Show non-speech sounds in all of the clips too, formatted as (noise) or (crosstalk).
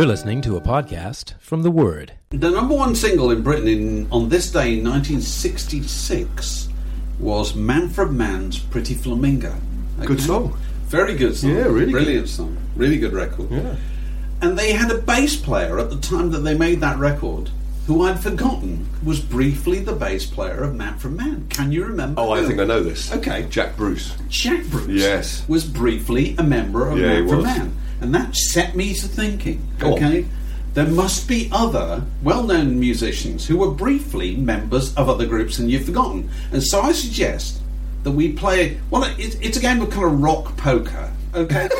You're listening to a podcast from The Word. The number one single in Britain in, on this day in 1966 was Manfred Mann's Pretty Flamingo. Good song. Very good song. Yeah, really Brilliant song. Really good record. Yeah. And they had a bass player at the time that they made that record who I'd forgotten was briefly the bass player of Manfred Mann. Can you remember? Oh, I think I know this. Okay. Jack Bruce. Jack Bruce Yes. was briefly a member of Yeah, he Man for. Man. And that set me to thinking, Go on. okay, there must be other well known musicians who were briefly members of other groups and you've forgotten. And so I suggest that we play, well, it, it's a game of kind of rock poker, okay? (laughs)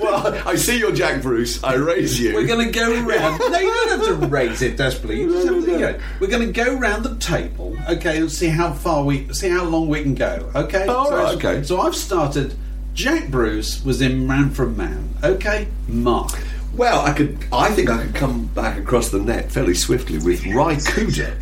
Well, I see you're Jack Bruce. I raise you. We're going to go around. No, you don't have to raise it desperately. You just have to, you know, we're going to go round the table, okay, and see how far we, see how long we can go, okay? Oh, so, right, okay. So I've started. Jack Bruce was in Manfred Mann, okay. Mark. Well, I could. I think I could come back across the net fairly swiftly with Cooder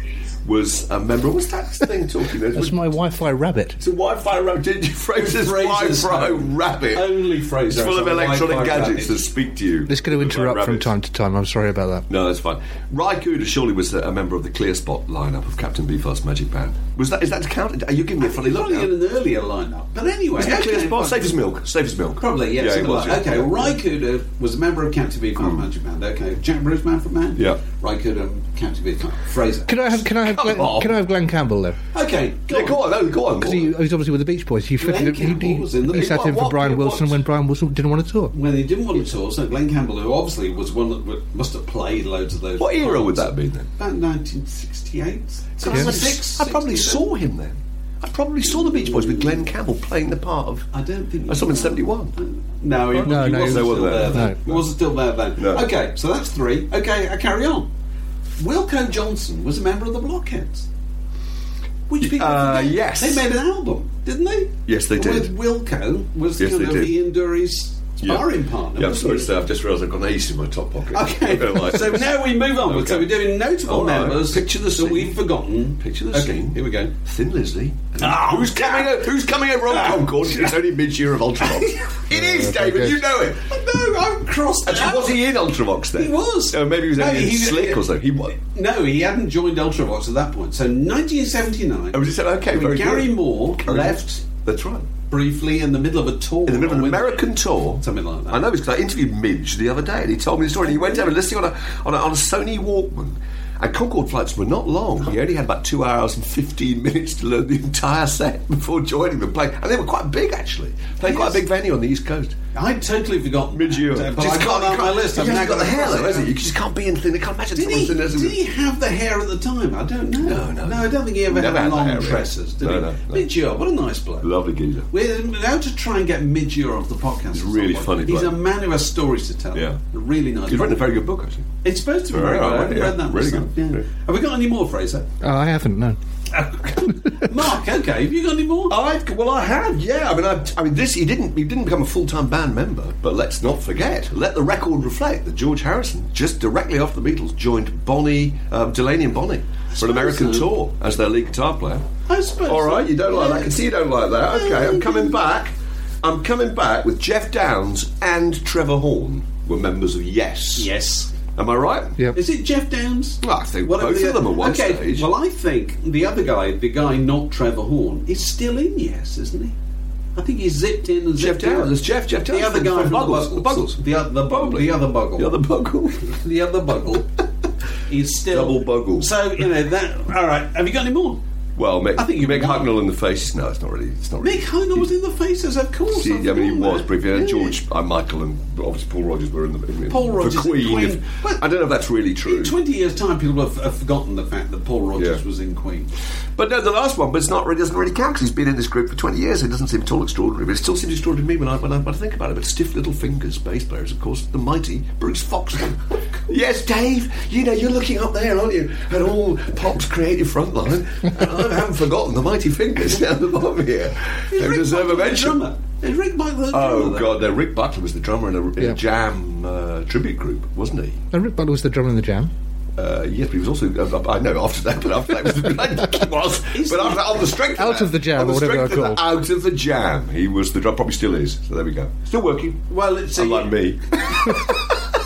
was a member. What's that thing talking? There? That's my Wi-Fi rabbit. It's a Wi-Fi rabbit. Did you Fraser's Fraser's Wi-Fi home. rabbit? Only Fraser It's full of electronic Wi-Fi gadgets rabbit. that speak to you. It's going to Like interrupt from time to time. I'm sorry about that. No, that's fine. Ry Cooder surely was a, a member of the Clear Spot lineup of Captain Beefheart's Magic Band. Was that? Is that to count? Are you giving me a funny look Probably now? in an earlier lineup, but anyway. Isn't that okay, Clear Spot? fine. Safe as milk. Safe as milk. Probably, yes. Yeah, it was, yeah. Okay, well, Ry Cooder was a member of Captain Beef Hmm. Magic Band. Okay, Jack Bruce, Manfred Mann. Yeah. Ry Cooder, Captain Beef Fraser. Can I have? Can I have? Come Glen, on. can I have Glen Campbell though? Okay, go Yeah, on. go on. No, go on. Because Go he, on. he's obviously with the Beach Boys. He fitted. Glen him- he, Campbell he, was in the he Beach- sat in What- for what- Brian what- Wilson when Brian Wilson didn't want to tour. When he didn't want to tour, so Glen Campbell, who obviously was one that w- must have played loads of those. What era would that be then? About 1968. I, 66, I probably 67. saw him then. I probably saw the Beach Boys with Glen Campbell playing the part of. I don't think. I saw him in 71. No, he, No, he no, wasn't he still wasn't there. there. then. No. He wasn't still there then. No. Okay, so that's three. Okay, I carry on. Wilko Johnson was a member of the Blockheads. Which people Uh, forget. yes. They made an album, didn't they? Yes, they did. With Wilko was Yes, kind of did. Ian Dury's sparring partner. Yeah, I'm wasn't sorry he? to I've just realised I've got an ace in my top pocket. Okay, (laughs) like so now we move on. So we're doing notable All right. members Picture the that scene. we've forgotten. Picture the okay, scene. Here we go. Thin Lizzy. Oh, ah! who's coming? At, who's coming at Rock ah! Concord? (laughs) It's only Midge Ure of Ultravox. (laughs) it is, David. You know it. No, I'm crossed Actually, out. was he in Ultravox then? He was. Oh, maybe he was No, only in he- Slik or something. He was. No, he hadn't joined Ultravox at that point. So 1979. Oh, was he said, okay, when very Gary good. Moore Gary left That's right. Briefly in the middle of a tour. In the middle of an American tour. Something like that. I know because I interviewed Midge the other day and he told me the story. And he went over listening on a, on a, on a Sony Walkman. And Concorde flights were not long. He only had about two hours and 15 minutes to learn the entire set before joining the playing. And they were quite big, actually. Playing quite a big venue on the East Coast. I'd totally forgotten. Midge Ure. that, But Just I got can't- on my list. I've now got the hair, though, it has out. it? You just can't be in thin. I can't imagine Did he, did he have the hair at the time? I don't know. No, no, No, I don't think he ever had had long hair, tresses, did No, he? no, no. Midge Ure, what a nice bloke. Lovely geezer. We're allowed to try and get Midge Ure off the podcast. He's really funny He's bloke. a man who has stories to tell. Yeah. A really nice He's written a very good book, actually. It's supposed to be very good. I haven't read that Really good. Yeah. Yeah. Have we got any more, Fraser? Oh, I haven't. No. (laughs) Mark, okay. Have you got any more? I well, I have, yeah. I mean, I, I mean, this he didn't he didn't become a full time band member, but let's not forget, let the record reflect that George Harrison just directly after the Beatles joined Bonnie, um, Delaney and Bonnie for an American so. tour as their lead guitar player. I suppose. All right, you don't like that. I can see you don't like that. Okay, I'm coming back. I'm coming back with Geoff Downes and Trevor Horn were members of Yes. Yes. Am I right? Yep. Is it Geoff Downes? Well, I think Whatever both the- of them at one okay, stage. Well, I think the other guy, the guy not Trevor Horn, is still in Yes, isn't he? I think he's zipped in and Jeff zipped out. Downes. It's Jeff. Geoff Downes. The other guy from from Buggles. the The Buggles. The, other- the, Probably. the other Buggle. The other Buggle. the other Buggle is still Double Buggle. So you know that. All right. Have you got any more? Well, Mick, I think you Mick. Hucknall in the faces. No, it's not really. It's not really. Mick Hucknall was in the faces, of course. See, I mean, he was briefly. And. George, uh, Michael, and obviously Paul Rodgers were in the. In, Paul Rodgers Queen. Queen. if- Well, I don't know if that's really true. In 20 years' time, people have, have forgotten the fact that Paul Rodgers Yeah. was in Queen. But no, the last one, but it's not really doesn't really count because he's been in this group for twenty years. It doesn't seem at all extraordinary, but it still seems extraordinary to me when I when I, when I think about it. But stiff little fingers, bass players, of course, the mighty Bruce Foxton. (laughs) yes, Dave, you know you're looking up there, aren't you? At all Pop's creative frontline, (laughs) I haven't forgotten the mighty fingers down the bottom here. They Rick deserve a Buckler mention. drummer. Is Rick Buckler drummer? Oh there? God, no! Rick Buckler was the drummer in a, in Yeah. a Jam uh, tribute group, wasn't he? And Rick Buckler was the drummer in the Jam. Uh, yes, but he was also. Uh, I know after that, but after that was, he was. (laughs) But after, on the strength, of Out that, of the Jam, the whatever they're of out of the jam, he was the drummer. Probably still is. So there we go. Still working. Well, it's Unlike me. (laughs) (laughs)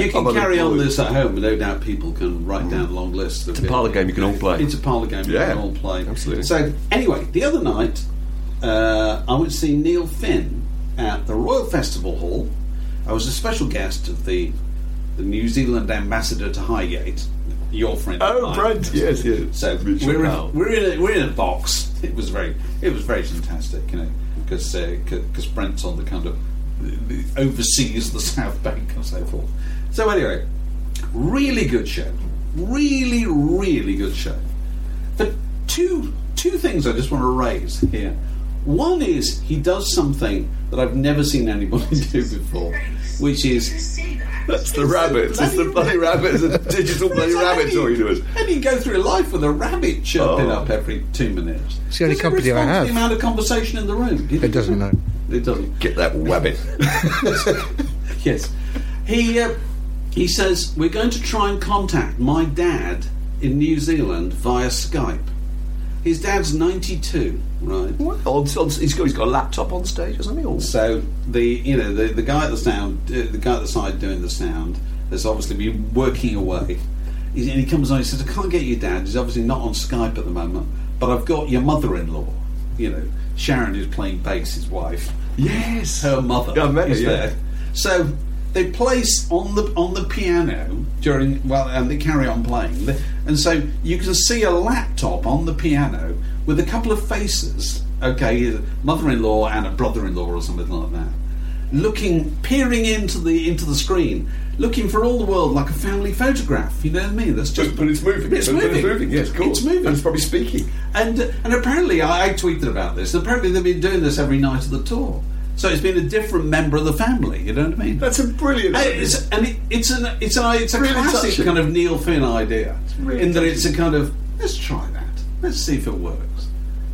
You can carry on this at home. but No doubt people can write down long lists. Of It's a parlour game you can all play. It's a parlour game you Yeah, can all play. absolutely. So, anyway, the other night, uh, I went to see Neil Finn at the Royal Festival Hall. I was a special guest of the the New Zealand ambassador to Highgate, your friend. Oh, mine. Brent. Yes, yes. So Richard we're in, we're in a, we're in a box. (laughs) It was very it was very fantastic, you know, because because Brent's on the kind of the, the oversees the South Bank and so forth. So anyway, really good show, really really good show. But two two things I just want to raise here. One is he does something that I've never seen anybody (laughs) do before, which is That's (laughs) the rabbits. It's the bloody rabbits. The digital bloody rabbits. All you do is. And you go through life with a rabbit chirping Oh. up every two minutes. It's the only Does company I respond to have. The amount of conversation in the room. Do It doesn't know. It doesn't. Get that rabbit. (laughs) Yes. He uh, he says we're going to try and contact my dad in New Zealand via Skype. His dad's ninety-two, right? on, on, he's, got, he's got a laptop on stage or something. Or? So the you know the the guy at the sound, uh, the guy at the side doing the sound, has obviously been working away. He's, and he comes on. He says, "I can't get your dad. He's obviously not on Skype at the moment, but I've got your mother-in-law. You know, Sharon is playing bass. His wife. Yes. Her mother Yeah, I met her, is yeah. there. So they place on the on the piano during well, and they carry on playing. And so you can see a laptop on the piano with a couple of faces. Okay, mother-in-law and a brother-in-law or something like that, looking, peering into the into the screen, looking for all the world like a family photograph. You know what I mean? That's just But, but it's moving. It's but, but moving. it's moving. Yes, of course. It's moving. And it's probably speaking. and and apparently, I, I tweeted about this. Apparently, they've been doing this every night of the tour. So it's been a different member of the family. You know what I mean? That's a brilliant. And idea. it's, and it, it's an it's a it's a Really classic touching. kind of Neil Finn idea, really in that it's a kind of let's try that, let's see if it works,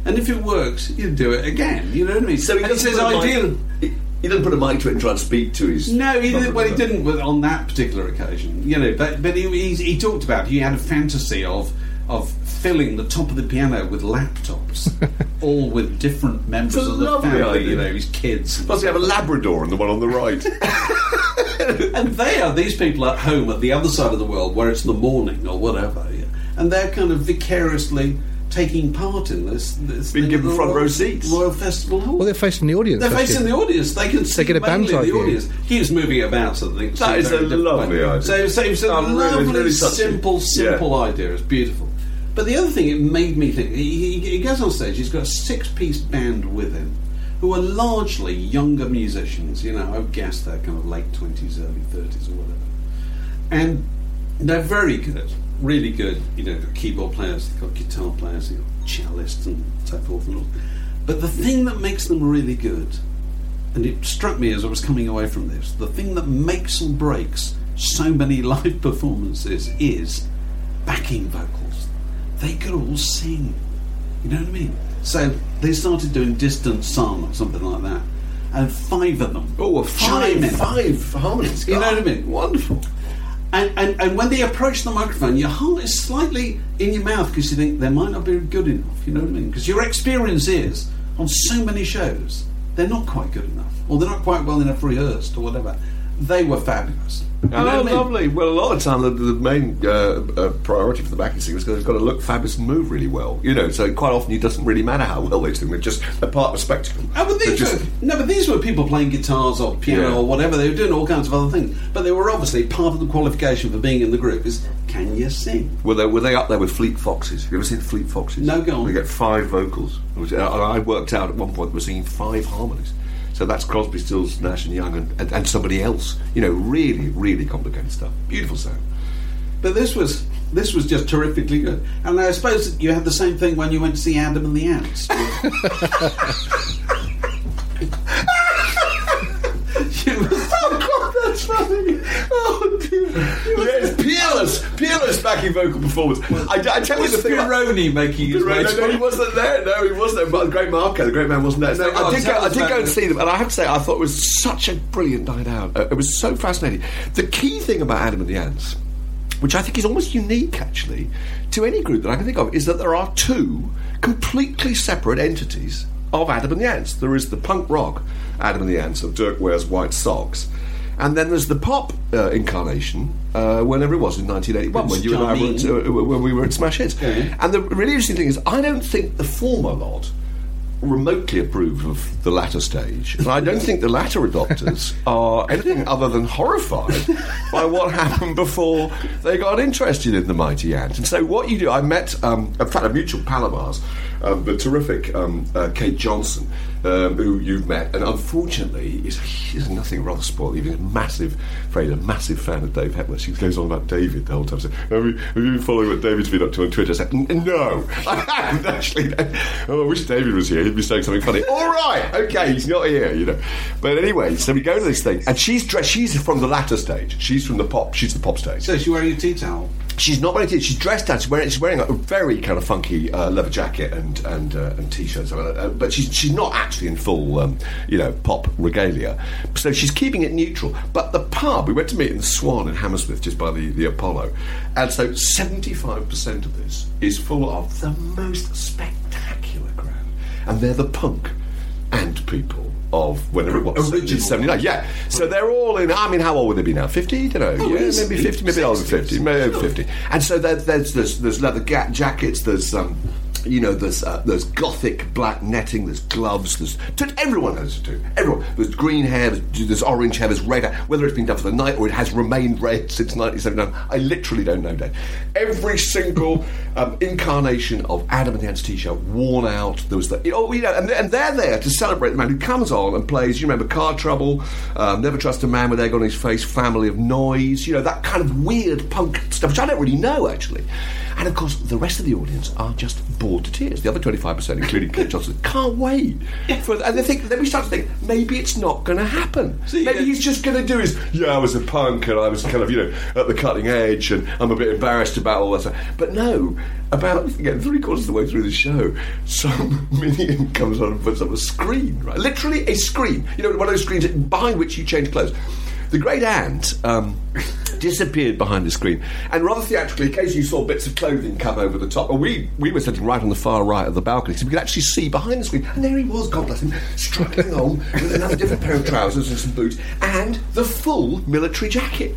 and if it works, you do it again. You know what I mean? So he and it's doesn't his put ideal. mic- He, he doesn't put a mic to it and try and speak to his. No, he didn't, well, he didn't with, on that particular occasion. You know, but but he, he, he talked about he had a fantasy of of filling the top of the piano with laptops, (laughs) all with different members It's a of the lovely family. idea. You know, his kids. Plus, we have a Labrador and the one on the right. (laughs) And they are these people at home at the other side of the world where it's the morning or whatever, yeah. and they're kind of vicariously taking part in this. this Being thing given front Royal- row seats. Royal Festival Hall. Well, they're facing the audience. They're that's facing the audience. They can see they get a mainly band's the view. audience. He was moving about, so I think. That is a lovely idea. So, so it's a Oh, lovely, it's really touching. simple, simple idea. It's beautiful. But the other thing it made me think, he, he, goes on stage. He's got a six-piece band with him, who are largely younger musicians. You know, I would guess they're kind of late twenties, early thirties, or whatever. And they're very good, really good. You know, they've got keyboard players, they've got guitar players, they've got cellists, and so forth and all. But the thing that makes them really good, and it struck me as I was coming away from this, the thing that makes or breaks so many (laughs) live performances is backing vocals. They could all sing. You know what I mean? So they started doing distant sun or something like that, and five of them. oh, in. five, five harmonies. You know what I mean? Wonderful. And, and, and when they approach the microphone, your heart is slightly in your mouth because you think they might not be good enough. You know what I mean? Because your experience is on so many shows, they're not quite good enough, or they're not quite well enough rehearsed, or whatever. They were fabulous. Oh, what I mean? lovely. Well, a lot of time, the, the main uh, uh, priority for the backing singers is they've got to look fabulous and move really well. You know, so quite often it doesn't really matter how well they sing. They're just they're part of a spectacle. Oh, but these just- were, no, but these were people playing guitars or piano Yeah. or whatever. They were doing all kinds of other things. But they were obviously part of the qualification for being in the group is can you sing? Were they, were they up there with Fleet Foxes? Have you ever seen Fleet Foxes? No, go on. They get five vocals. Uh, I worked out at one point they were singing five harmonies. So that's Crosby, Stills, Nash and Young and, and, and somebody else. You know, really, really complicated stuff. Beautiful sound. But this was this was just terrifically good. And I suppose that you had the same thing when you went to see Adam and the Ants. (laughs) (laughs) You were- Oh God, that's funny! Oh dear! Yes, peerless, peerless backing vocal performance. I, I tell you the thing. Pirroni making his way No, no, he wasn't there. No, he wasn't there. But the great Marco, the great man, wasn't there. No, I oh, did go. I did go and see them, and I have to say, I thought it was such a brilliant night out. Uh, it was so fascinating. The key thing about Adam and the Ants, which I think is almost unique, actually, to any group that I can think of, is that there are two completely separate entities of Adam and the Ants. There is the punk rock Adam and the Ants of Dirk wears white socks. And then there's the pop uh, incarnation, uh, whenever it was in 1981, when you and I were at, uh, when we were at Smash Hits. Yeah. And the really interesting thing is, I don't think the former lot remotely approve of the latter stage. And I don't think the latter adopters (laughs) are anything other than horrified by what happened before they got interested in the Mighty Ant. And so what you do, I met, um, in fact, a mutual pal of ours, um, the terrific um, uh, Kate Johnson, um, who you've met, and unfortunately, he's nothing rather spoiled. He's a massive, afraid a massive fan of Dave Hepworth. She goes on about David the whole time. So, have you, have you been following what David's been up to on Twitter? I said, no, (laughs) I actually. (laughs) Oh, I wish David was here. He'd be saying something funny. All right, okay, he's not here, you know. But anyway, so we go to this thing, and she's dressed. She's from the latter stage. She's from the pop. She's the pop stage. So she wearing a tea towel. She's not wearing. She's dressed down. She's wearing. She's wearing a very kind of funky uh, leather jacket and and uh, and t-shirt. like that. Uh, but she's she's not actually in full, um, you know, pop regalia. So she's keeping it neutral. But the pub we went to meet in the Swan in Hammersmith, just by the the Apollo, and so seventy five percent of this is full of the most spectacular crowd, and they're the punk and people. Of whenever it was, Original. 79. Yeah, so they're all in. I mean, how old would they be now? 50? I don't know. Oh, yeah, maybe 50, maybe older 60s. 50, maybe over Sure. 50. And so there, there's, there's there's leather ga- jackets. There's um, you know, there's uh, there's gothic black netting. There's gloves. There's everyone knows to do. Everyone. There's green hair. There's, there's orange hair. There's red hair. Whether it's been done for the night or it has remained red (laughs) since 1979, I literally don't know. Dave. Every single um, incarnation of Adam and the Ants T-shirt worn out. There was the oh, you know, and, and they're there to celebrate the man who comes on and plays. You remember Car Trouble, um, Never Trust a Man with Egg on His Face, Family of Noise. You know that kind of weird punk stuff, which I don't really know actually. And of course, the rest of the audience are just bored to tears. The other 25%, including Clint Johnson, (laughs) can't wait. For, and they think, then we start to think, maybe it's not going to happen. See, maybe uh, he's just going to do his, yeah, I was a punk and I was kind of, you know, at the cutting edge and I'm a bit embarrassed about all that stuff. But no, about again, three quarters of the way through the show, some (laughs) minion comes on and puts up a screen, right? Literally a screen. You know, one of those screens behind which you change clothes. The great ant um, (laughs) disappeared behind the screen, and rather theatrically, occasionally you saw bits of clothing come over the top. We, we were sitting right on the far right of the balcony, so we could actually see behind the screen. And there he was, God bless him, struggling on with another different pair of trousers and some boots, and the full military jacket.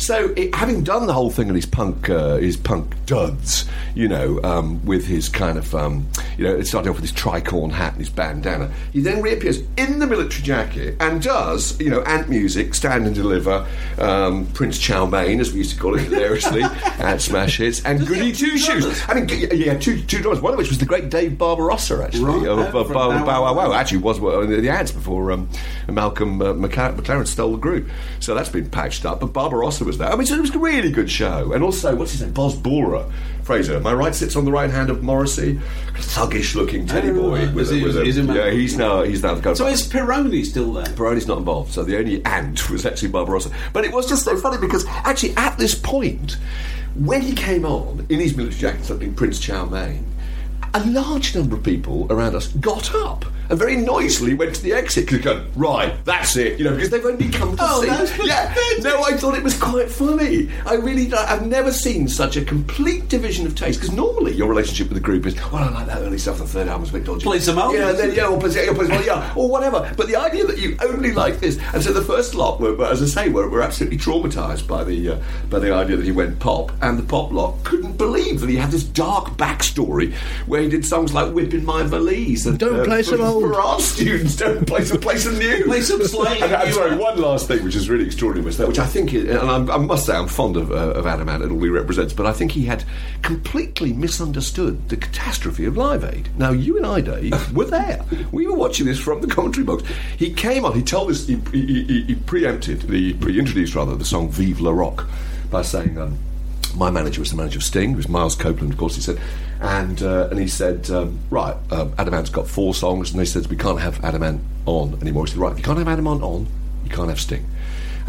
So, it, having done the whole thing in his punk, uh, his punk duds, you know, um, with his kind of, um, you know, starting off with his tricorn hat and his bandana, he then reappears in the military jacket and does, you know, ant music, stand and deliver, um, Prince Chow Mein, as we used to call it hilariously, (laughs) at Smash Hits, and Goody two Shoes. I mean, yeah, two two drummers. One of which was the great Dave Barbarossa, actually, Right, of, of Bow, Wow Wow. Actually, was one of the ads before um, Malcolm uh, McLaren, McLaren stole the group. So that's been patched up. But Barbarossa was there. I mean, so it was a really good show. And also, what's his name? Boz Boorer. Fraser, am I right? Sits on the right hand of Morrissey, thuggish looking teddy Oh, boy. right. with a- he- with a- yeah, he's now he's now the guy. So is Pirroni still there? Pirroni's not involved, so the only ant was actually Barbarossa. But it was just so funny because actually at this point, when he came on in his military jacket, something Prince Chow Mein, a large number of people around us got up and very noisily went to the exit because going, right, that's it, you know, because they've only come to Oh, see. that's yeah, no, I thought it was quite funny. I really, I've never seen such a complete division of taste because normally your relationship with the group is, well, I like that early stuff. The third album's a bit dodgy. Play some old yeah, then yeah, or, play- or, yeah, or whatever. But the idea that you only like this, and so the first lot were, as I say, were, were absolutely traumatised by the uh, by the idea that he went pop, and the pop lot couldn't believe that he had this dark backstory where he did songs like "Whip in My Valise" and Don't play some old. For our students. Don't play some play some new. Play some slightly And I'm sorry. One last thing, which is really extraordinary, was that, which I think, is, and I'm, I must say, I'm fond of, uh, of Adam Ant and all he represents, but I think he had completely misunderstood the catastrophe of Live Aid. Now, you and I, Dave, (laughs) were there. We were watching this from the commentary box. He came on. He told us. He, he, he, he preempted. The, he introduced rather the song "Vive la Rock" by saying. Um, my manager was the manager of Sting, it was Miles Copeland, of course. He said, and uh, and he said, um, right, um, Adam Ant's got four songs, and they said we can't have Adam Ant on anymore. He said, right, if you can't have Adam Ant on, you can't have Sting.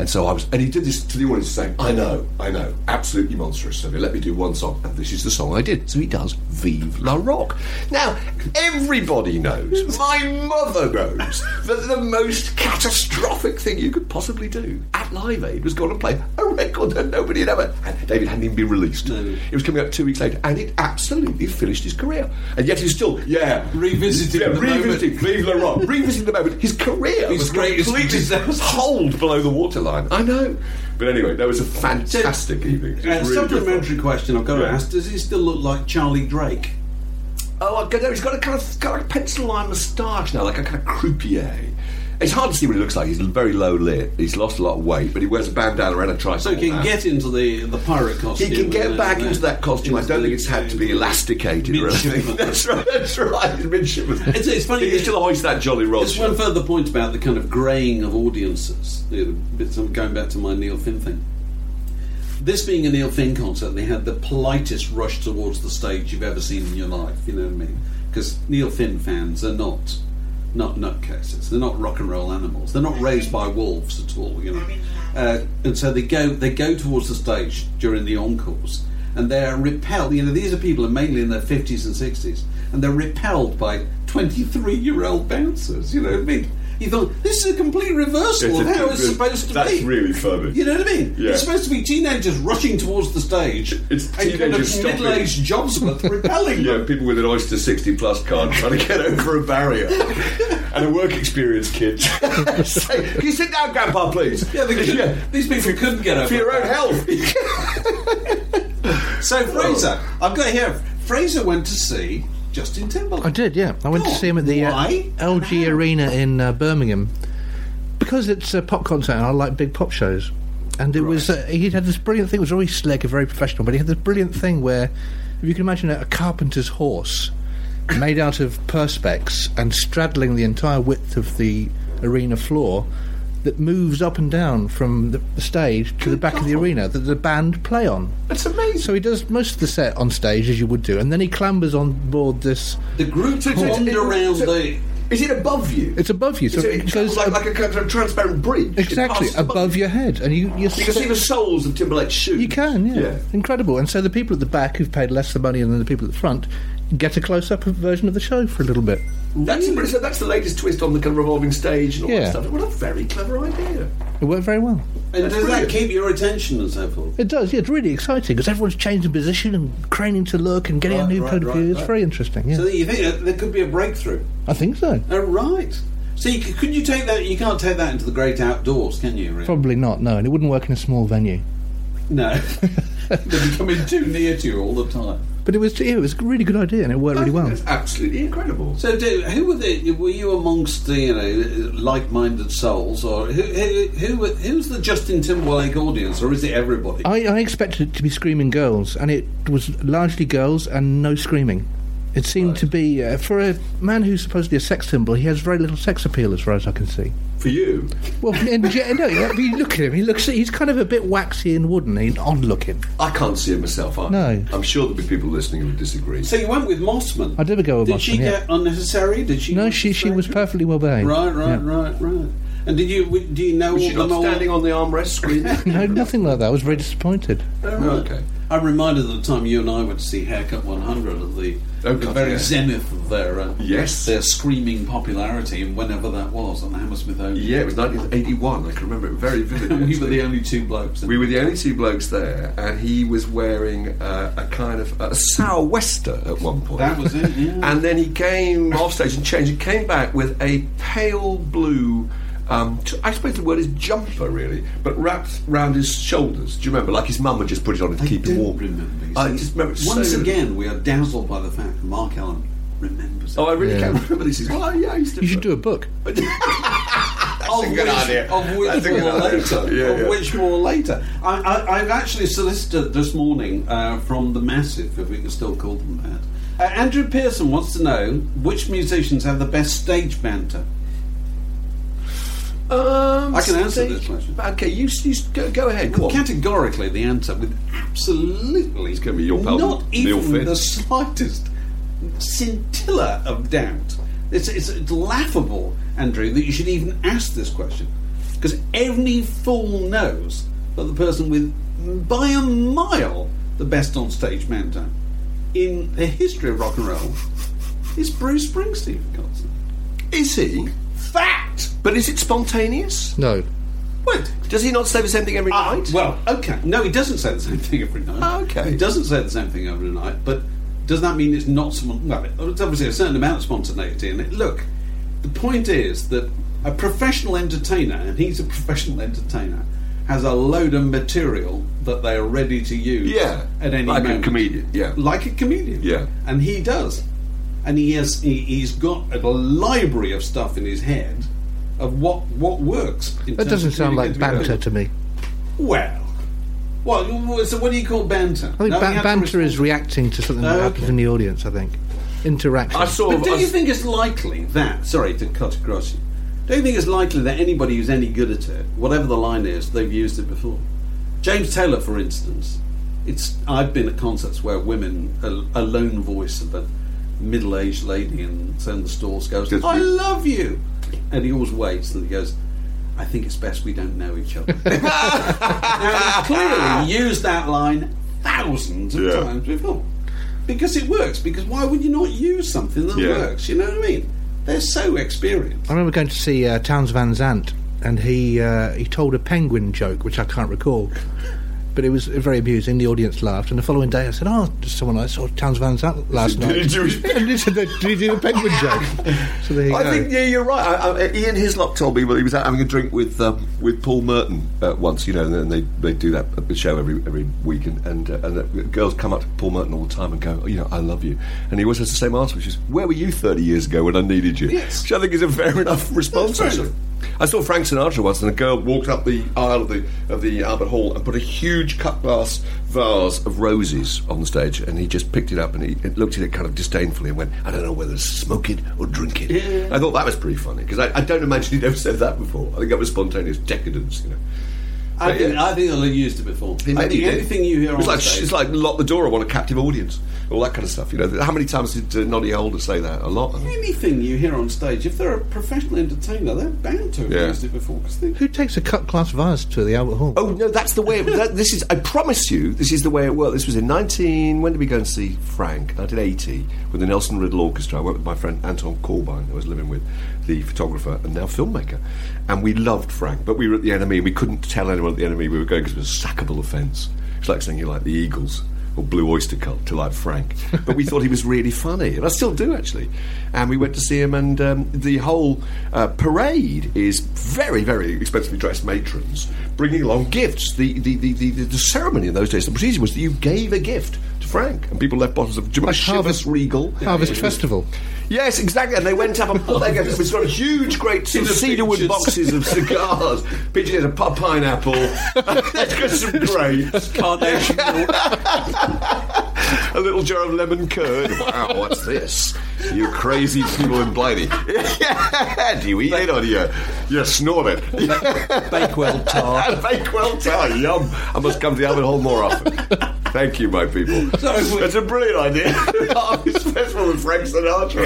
And so I was, and he did this to the audience, saying, "I know, I know, absolutely monstrous. So let me do one song, and this is the song I did." So he does "Vive la Rock." Now everybody knows, my mother knows, that the most catastrophic thing you could possibly do at Live Aid was go on and play a record that nobody had ever. And David hadn't even been released. It was coming out two weeks later, and it absolutely finished his career. And yet he's still, yeah, Revisiting yeah, the revisiting, Vive la Rock, (laughs) revisiting the moment. His career His was greatest completely disaster. holed below the waterline. I know. But anyway, that was a fantastic evening. It Uh, really supplementary question I've got to ask: Does he still look like Charlie Drake? Oh, I don't know. He's got a kind of got like a pencil line moustache now, like a kind of croupier. It's hard to see what he looks like. He's very low lit. He's lost a lot of weight, but he wears a bandana and a tricycle. So he can hat. get into the the pirate costume. He can get and, back uh, into that costume. I don't think it's had to be elasticated or anything. (laughs) That's right. That's right. Midshipman. It's- it's funny- He can still hoist that Jolly Roger. Just one further point about the kind of greying of audiences. Going back to my Neil Finn thing. This being a Neil Finn concert, they had the politest rush towards the stage you've ever seen in your life. You know what I mean? Because Neil Finn fans are not not nutcases. They're not rock and roll animals. They're not raised by wolves at all. You know, uh, and so they go they go towards the stage during the encores, and they're repelled. You know, these are people are mainly in their fifties and sixties, and they're repelled by twenty three year old bouncers. You know I mean? You thought this is a complete reversal of It's how it's supposed to that's be. That's really funny. You know what I mean? Yeah. It's supposed to be teenagers rushing towards the stage It's and kind of middle-aged repelling (laughs) Yeah, them. people with an Oyster 60 plus card (laughs) trying to get over a barrier. and a work experience kid. (laughs) Say, Can you sit down, Grandpa, please? Yeah, could, these people couldn't get over For your own health. So Fraser, I've got here. Fraser went to see Justin Timberlake. I did, yeah. I went to Oh, see him at the uh? LG Arena in uh, Birmingham because it's a pop concert and I like big pop shows. And it was uh, he had this brilliant thing. It was very slick and very professional, but he had this brilliant thing where, if you can imagine a, a carpenter's horse made out of perspex and straddling the entire width of the arena floor. That moves up and down from the, the stage to the back of the arena that the band play on. That's amazing. So he does most of the set on stage as you would do, and then he clambers on board this. The group So- so- so- around so- the. Is it above you? It's above you, so So it it goes like, ab- like a kind of transparent bridge. Exactly passes above your head, and you you, You can see the soles of Timberlake's shoes. You can, yeah. Yeah. Incredible. And so the people at the back who've paid less the money than the people at the front get a close up version of the show for a little bit. That's, so that's the latest twist on the kind of revolving stage and all Yeah. that stuff. What a very clever idea. It worked very well. And That's does that keep your attention and so forth? It does, yeah. It's really exciting because everyone's changing position and craning to look and getting Right, a new right, point of view. It's very interesting, yeah. So you think that there could be a breakthrough? I think so. Oh, right. So you, c- could you take that? You can't take that into the great outdoors, can you? Really? Probably not, no. And it wouldn't work in a small venue. No. (laughs) (laughs) They'd be coming too near to you all the time. But it was, yeah, it was a really good idea and it worked really well. That's absolutely incredible. So, do, who were the? Were you amongst the you know like-minded souls, or who, who, who were- who's the Justin Timberlake audience, or is it everybody? I, I expected it to be screaming girls, and it was largely girls and no screaming. It seemed to be, uh, for a man who's supposedly a sex symbol, he has very little sex appeal as far as I can see. For you, Well, in, ge- no, I mean, look at him. He looks. He's kind of a bit waxy and wooden. He's odd looking. I can't see it myself. Either. No. I'm sure there'll be people listening who disagree. so you went with Mossman. I did go with Mossman. Did she Mossman, yeah. get unnecessary? Did she? No, she she was perfectly well behaved. Right, right, Yeah. right, right. And did you do you know Was all she the not standing on the armrest screen? (laughs) No, nothing like that. I was very disappointed. okay. I'm reminded of the time you and I went to see Haircut 100 of the, Oh, the very yeah. zenith of their uh, Yes. their screaming popularity, and whenever that was on the Hammersmith Odeon. Yeah, it was 1981. I can remember it very (laughs) vividly. we were the only two blokes. We were the only two blokes there, and he was wearing uh, a kind of a sou'wester at one point. That was it, (laughs) yeah. And then he came off stage and changed. He came back with a pale blue. Um, t- I suppose the word is jumper, really, but wrapped round his shoulders. Do you remember? Like his mum had just put it on to I keep him warm. remember. you I just remember Once so- again, we are dazzled by the fact that Mark Ellen remembers. Oh, I really Yeah. can't remember this. He says, Well, yeah, I used to. You should do a book. (laughs) of a which, good idea. Of which That's a good more later. Yeah, of yeah. which more later. I, I, I've actually solicited this morning uh, from the Massive, if we can still call them that. Uh, Andrew Pearson wants to know which musicians have the best stage banter. Um, I can answer this question. Okay, you, you go, go ahead. Go. Categorically, the answer with absolutely It's gonna be your pal, not even the slightest scintilla of doubt. It's, it's, it's laughable, Andrew, that you should even ask this question because any fool knows that the person with by a mile the best on stage banter in the history of rock and roll is Bruce Springsteen. For God's sake. Is he? Fact. But is it spontaneous? No. What? Does he not say the same thing every Ah, night? well, okay. No, he doesn't say the same thing every night. Ah, okay. He doesn't say the same thing every night, but does that mean it's not spon- Well, it's obviously a certain amount of spontaneity in it. Look, the point is that a professional entertainer, and he's a (laughs) professional entertainer, has a load of material that they are ready to use Yeah, at any like a moment. comedian, yeah. Like a comedian. Yeah. And he does. And he has he, he's got a library of stuff in his head of what what works. in That terms doesn't sound like banter to me. well, well, so what do you call banter? I think No, ba- you have to banter is reacting to something that happens in the audience, I think. Interaction. I saw. But do I you think it's likely that? Sorry to cut across you. Do you think it's likely that anybody who's any good at it, whatever the line is, they've used it before? James Taylor, for instance, it's. I've been at concerts where women, a, a lone voice of a middle-aged lady in some of the stalls goes, Just "I be- love you," and he always waits and he goes. I think it's best we don't know each other. (laughs) now, he's clearly used that line thousands of Yeah. times before. Because it works. Because why would you not use something that Yeah. works? You know what I mean? They're so experienced. I remember going to see uh, Townes Van Zandt, and he uh, he told a penguin joke, which I can't recall. But it was very amusing. The audience laughed, and the following day I said, "Oh, someone I saw Townes Van Zandt last Did night." he do his- (laughs) and he said, "Did he do a penguin joke?" (laughs) So there you I go. think yeah, you're right. I, I, Ian Hislop told me well, he was out having a drink with um, with Paul Merton uh, once, you know, and they, they do that uh, show every every week, and and, uh, and the girls come up to Paul Merton all the time and go, oh, you know, I love you, and he always has the same answer, which is, where were you 30 years ago when I needed you? Yes. Which I think is a fair enough response. Fair actually. enough. I saw Frank Sinatra once, and a girl walked up the aisle of the of the Albert Hall and put a huge cut glass vase of roses on the stage, and he just picked it up and he looked at it kind of disdainfully and went, "I don't know whether to smoke it or drink it." Yeah. I thought that was pretty funny because I, I don't imagine he'd ever said that before. I think that was spontaneous decadence, you know. I But, think, yeah. I think they'll have used it before. I think did. anything you hear it was on like stage, it's like lock the door. I want a captive audience, all that kind of stuff. You know, how many times did uh, Noddy Holder say that? A lot. anything you hear on stage, if they're a professional entertainer, they're bound to have Yeah. used it before. 'cause they, Who takes a cut glass vase to the Albert Hall? Oh no, that's the way. It, that, this is. I promise you, this is the way it worked. This was in nineteen. When did we go and see Frank? Nineteen eighty with the Nelson Riddle Orchestra. I went with my friend Anton Corbijn, who I was living with, the photographer and now filmmaker, and we loved Frank. But we were at the NME. and We couldn't tell anyone at the NME we were going because it was a sackable offence. It's like saying you like the Eagles. Or Blue Oyster Cult to like Frank, but we thought he was really funny, and I still do actually. And we went to see him, and um, the whole uh, parade is very, very expensively dressed matrons bringing along gifts. The the, the, the, the, ceremony in those days, the procedure was that you gave a gift Frank, and people left bottles of do you remember Chivas Harvest- Regal. Harvest Festival. Yes, exactly. And they went up and put their gifts. It's got huge, great sort of cedarwood pictures. boxes of cigars. (laughs) Pictures of a pineapple. (laughs) Let's get some grapes. Carnation. (laughs) (laughs) a little jar of lemon curd. Wow, what's this? You crazy people in Blighty. (laughs) do you eat it or do you, you snort it? (laughs) Bakewell tart. Bakewell tar, yum. I must come to the Albert Hall more often. Thank you, my people. That's a brilliant idea. Harvest Festival with Frank Sinatra.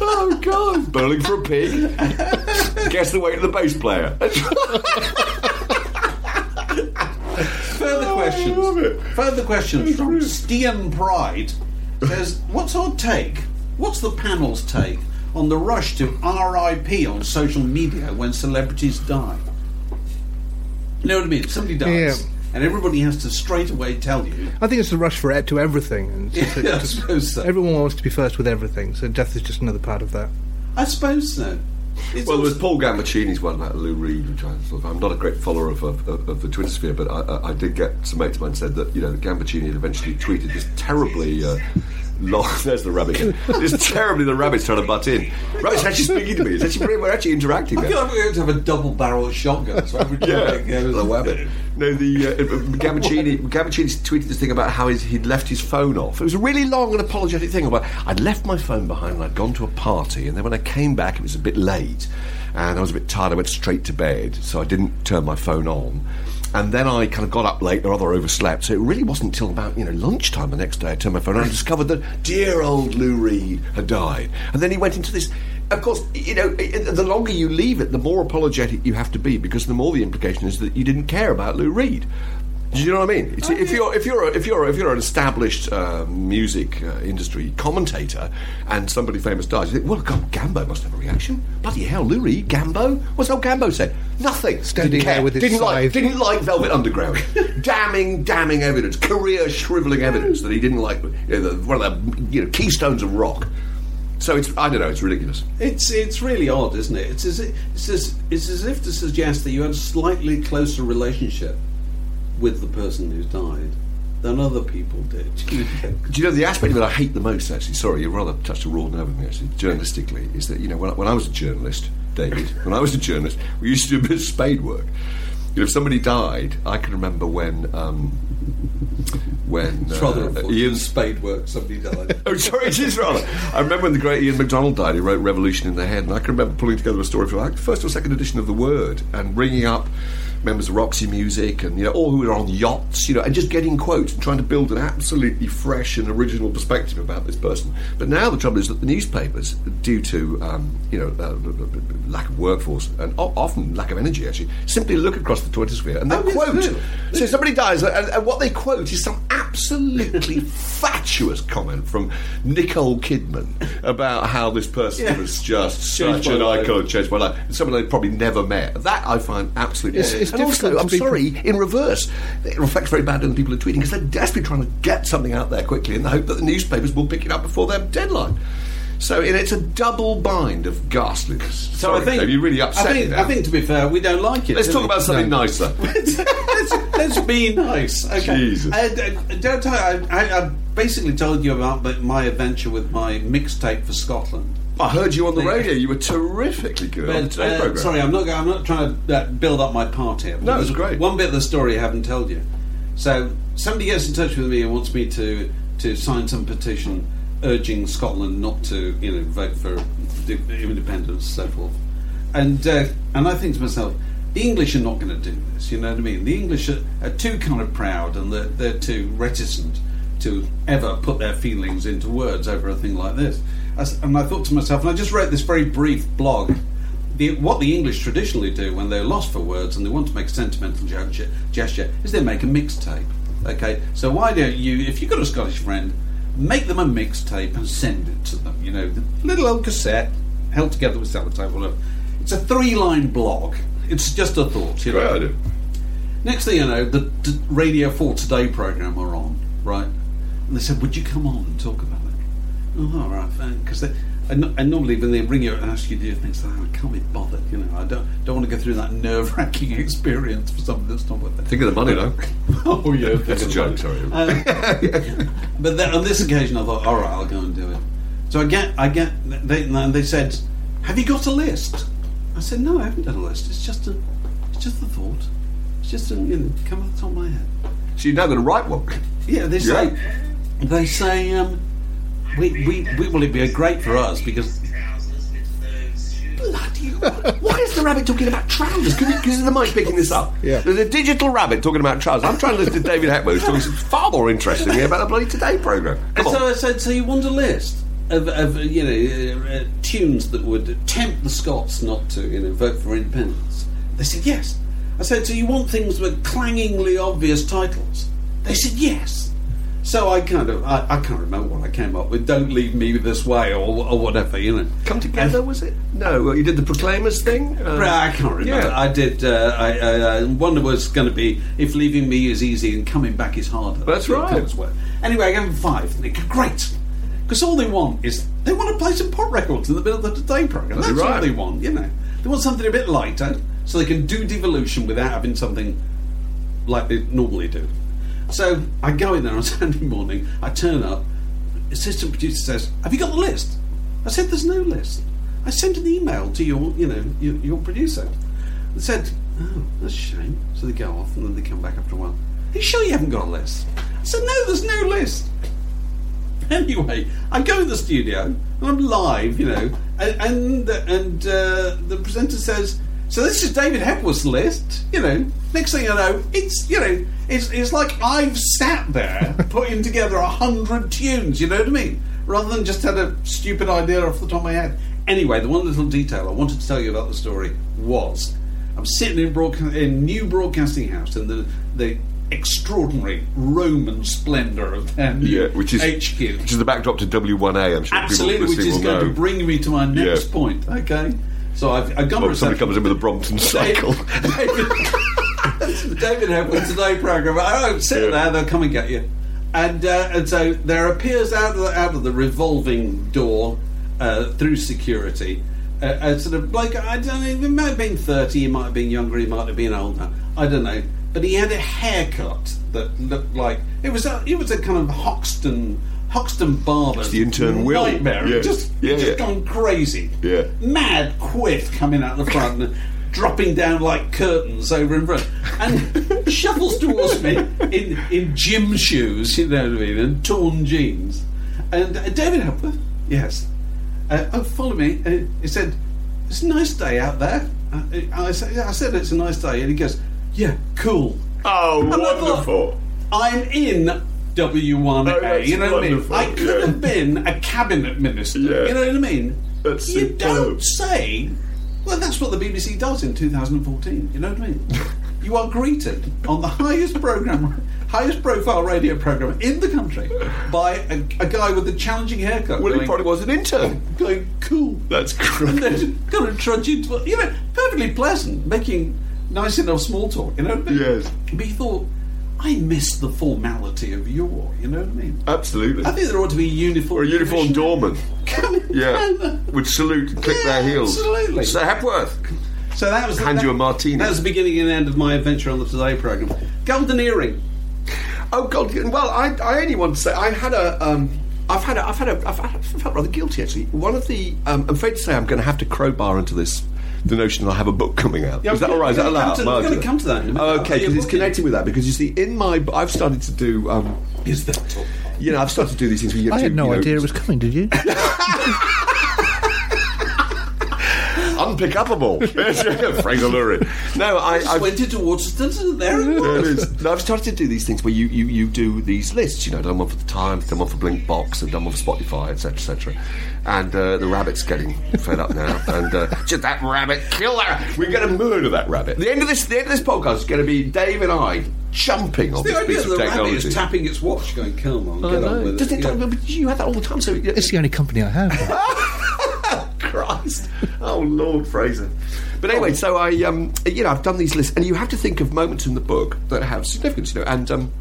oh, God. Bowling for a pig. Guess the weight of the bass player. Further Oh, I love it. questions. Further questions from Stian Pride says, "What's our take? What's the panel's take on the rush to RIP on social media when celebrities die? You know what I mean? Somebody dies, Yeah. and everybody has to straight away tell you. I think it's the rush for to everything. And (laughs) Yeah, I suppose so. Everyone wants to be first with everything, so death is just another part of that. I suppose so. Well, there was Paul Gambaccini's one about Lou Reed, which I sort of, I'm not a great follower of, of, of, the Twin Sphere, but I, I, I did get some mates of mine said that you know Gambaccini had eventually tweeted this terribly uh, long. (laughs) There's the rabbit. this terribly the rabbit's trying to butt in. Rabbit's actually speaking to me. It's actually we're actually interacting. I there. feel like we're going to have a double barrel shotgun. So Yeah, the rabbit. No, the uh, uh, Gambaccini. (laughs) Gambaccini tweeted this thing about how he'd left his phone off. It was a really long and apologetic thing about I'd left my phone behind and I'd gone to a party, and then when I came back, it was a bit late, and I was a bit tired. I went straight to bed, so I didn't turn my phone on. And then I kind of got up late or other overslept. So it really wasn't until about you know lunchtime the next day I turned my phone on and discovered that dear old Lou Reed had died. And then he went into this. Of course, you know, i- i- the longer you leave it, the more apologetic you have to be because the more the implication is that you didn't care about Lou Reed. Do you know what I mean? It's, if you're if you're a, if you're a, if you're an established uh, music uh, industry commentator and somebody famous dies, you think, well, God, Gambo must have a reaction. Bloody hell, Lou Reed, Gambo. What's old Gambo say? Nothing. Standing didn't care. there with his didn't like scythe. didn't like Velvet Underground. (laughs) damning, damning evidence, career shriveling evidence that he didn't like you know, one of the you know keystones of rock. So it's I don't know, it's ridiculous. It's it's really odd, isn't it? It's as if, it's as it's as if to suggest that you had a slightly closer relationship with the person who's died than other people did. (laughs) Do you know the aspect that I hate the most? Actually, sorry, you rather touched a raw nerve with me. Actually, journalistically, is that you know when, I- when I was a journalist, David, (laughs) when I was a journalist, we used to do a bit of spade work. You know, if somebody died, I can remember when um, when It's rather uh. Ian spade work. Somebody died. (laughs) Oh, sorry, it is rather. I remember when the great Ian MacDonald died, he wrote Revolution in the Head, and I can remember pulling together a story for like first or second edition of The Word and bringing up members of Roxy Music and, you know, all who were on yachts, you know, and just getting quotes and trying to build an absolutely fresh and original perspective about this person. But now the trouble is that the newspapers, due to, um, you know, uh, lack of workforce and often lack of energy, actually, simply look across the Twitter sphere and they Oh, quote. do. So somebody dies, and, and what they quote is some absolutely (laughs) fatuous comment from Nicole Kidman about how this person Yeah. was just such an icon, changed my life. Someone they'd probably never met. That I find absolutely. It's- it's and also, difficult to I'm be- sorry, in reverse, it reflects very badly on the people who are tweeting because they're desperately trying to get something out there quickly in the hope that the newspapers will pick it up before their deadline. So it's a double bind of ghastliness. So Sorry, I think Dave, you really upset I think, me now. I think to be fair, we don't like it. Let's talk we? about something No. nicer. (laughs) let's, let's be nice. Okay. Jesus. Uh, don't I, I, I basically told you about my adventure with my mixtape for Scotland. I heard you on the radio. You were terrifically good on the Today uh, programme. sorry, I'm not. I'm not trying to uh, build up my part here. No, it's great. One bit of the story I haven't told you. So somebody gets in touch with me and wants me to to sign some petition urging Scotland not to, you know, vote for independence and so forth. And uh, and I think to myself, the English are not going to do this. You know what I mean? The English are, are too kind of proud and they're, they're too reticent to ever put their feelings into words over a thing like this. And I thought to myself, and I just wrote this very brief blog. The, what the English traditionally do when they're lost for words and they want to make a sentimental gesture, gesture is they make a mixtape. Okay, so why don't you, if you've got a Scottish friend, make them a mixtape and send it to them. You know, the little old cassette held together with sellotape, whatever. It's a three-line blog. It's just a thought. You know? Great idea. Next thing you know, the d- Radio 4 Today programme are on, right? And they said, Would you come on and talk about it? Oh, all right, Because and, and normally when they ring you and ask you to do things like that, I can't be bothered, you know. I don't don't want to go through that nerve wracking (laughs) experience for something that's not worth it. Think of the money, though. (laughs) oh, yeah. That's a joke, sorry. Um, (laughs) but then on this occasion, I thought, all right, I'll go and do it. So I get, I get. They, and they said, "Have you got a list?" I said, "No, I haven't done a list. It's just a, it's just a thought. It's just a, you know, come off the top of my head." So you're now going to write one. Yeah, they say, they say, um, we, we, we, well, it'd be great for us because. Bloody! Why is the rabbit talking about trousers? Because the mic picking this up. Yeah. There's a digital rabbit talking about trousers. I'm trying to listen to David Hepworth, who's talking far more interestingly about the bloody Today programme. Come And on. so I said, "So you want a list?" of, of you know uh, uh, tunes that would tempt the Scots not to you know vote for independence. They said yes. I said, so you want things with clangingly obvious titles? They said yes. So I kind of I, I can't remember what I came up with. Don't leave me this way or, or whatever, you know. Come together, was it? No, well, you did the Proclaimers thing. Uh, I can't remember. yeah. I did. Uh, I, uh, one was going to be if leaving me is easy and coming back is harder. That's right. Anyway, I gave them five. And they go, great. Because all they want is they want to play some pop records in the middle of the Today program. That's That's all right. they want. You know, they want something a bit lighter so they can do devolution without having something like they normally do. So I go in there on (laughs) Sunday morning. I turn up. Assistant producer says, "Have you got the list?" I said, "There's no list." I sent an email to your, you know, your, your producer. It said, "Oh, that's a shame." So they go off, and then they come back after a while. Are you sure you haven't got a list? I said, "No, there's no list." (laughs) Anyway, I go in the studio and I'm live, you know, and and, and uh, the presenter says, "So this is David Hepworth's list." You know, next thing I know, it's you know, it's it's like I've sat there (laughs) putting together a hundred tunes. You know what I mean? Rather than just had a stupid idea off the top of my head. Anyway, the one little detail I wanted to tell you about the story was I'm sitting in, broadca- in New Broadcasting House in the the extraordinary Roman splendour of their Yeah, which is HQ. which is the backdrop to W1A. I'm sure Absolutely, which is going know. to bring me to my next Yeah. point. Okay, so I've, I've gone Well, somebody comes in with a Brompton cycle. David, (laughs) David Hepworth Today program. Oh, sit Yeah. there; they'll come and get you. And uh, and so there appears out of the, out of the revolving door uh, through security. Uh, a sort of like I don't know, he might have been 30, he might have been younger, he might have been older, I don't know. But he had a haircut that looked like it was a, it was a kind of Hoxton Hoxton barber. It's the intern Will. nightmare. Yeah. Just, Yeah, just yeah. gone crazy. Yeah. Mad quiff coming out the front and dropping down like curtains over in front. And (laughs) shuffles towards me in, in gym shoes, you know what I mean, and torn jeans. And uh, David Hepworth, yes. Uh, oh, follow me. Uh, he said, It's a nice day out there. Uh, I, said, yeah, I said it's a nice day. And he goes, Yeah, cool. Oh, And wonderful! I'm in W1A. Oh, you know what I mean? wonderful, I could yeah. have (laughs) been a cabinet minister. Yeah. You know what I mean? That's you superb. don't say. Well, that's what the BBC does in 2014. You know what I mean? (laughs) you are greeted on the highest program, highest profile radio program in the country by a, a guy with a challenging haircut. Well, he going, probably was an intern. going cool. That's And great. then going to trudge into, you know, perfectly pleasant, making nice enough small talk. You know what I mean? Yes. But he thought, I miss the formality of your. You know what I mean? Absolutely. I think there ought to be a uniform. Or a commissioner doorman. Yeah. Would salute and click Yeah, their heels. absolutely. Sir Hepworth. So that was Hand that, you a martini. That was the beginning and end of my adventure on the Today program. Golden earring. Oh God! Well, I, I only want to say I had a um, I've had a, I've had a I've, I felt rather guilty actually. One of the um, I'm afraid to say I'm going to have to crowbar into this the notion that I have a book coming out. Yeah, is that all right? Is that allowed? to- Am I I'm gonna come to that in a. Oh, okay, because it's booking? connected with that. Because you see, in my I've started to do um, Is that all? you know I've started to do these things. Where you get I to, had no you know, idea it was coming, did you? (laughs) unpickable. (laughs) Fraser Lewry. No, I Just I've, went into Waterstones there it There it was. No, I've started to do these things where you, you, you do these lists. You know, done one for the Times, done one for Blinkbox, and done one for Spotify, etc., etc. And uh, the rabbit's getting fed up now. (laughs) And uh, just that rabbit, kill that. We're going to murder that rabbit. The end of this, the end of this podcast is going to be Dave and I jumping on The this idea piece of the rabbit technology. is tapping its watch, going, "Come on, I get know. on with Doesn't it." it- Yeah. you have that all the time. So It's the only company I have. (laughs) Christ. Oh, Lord Fraser. But anyway, so I, um, you know, I've done these lists, and you have to think of moments in the book that have significance, you know, and. Um,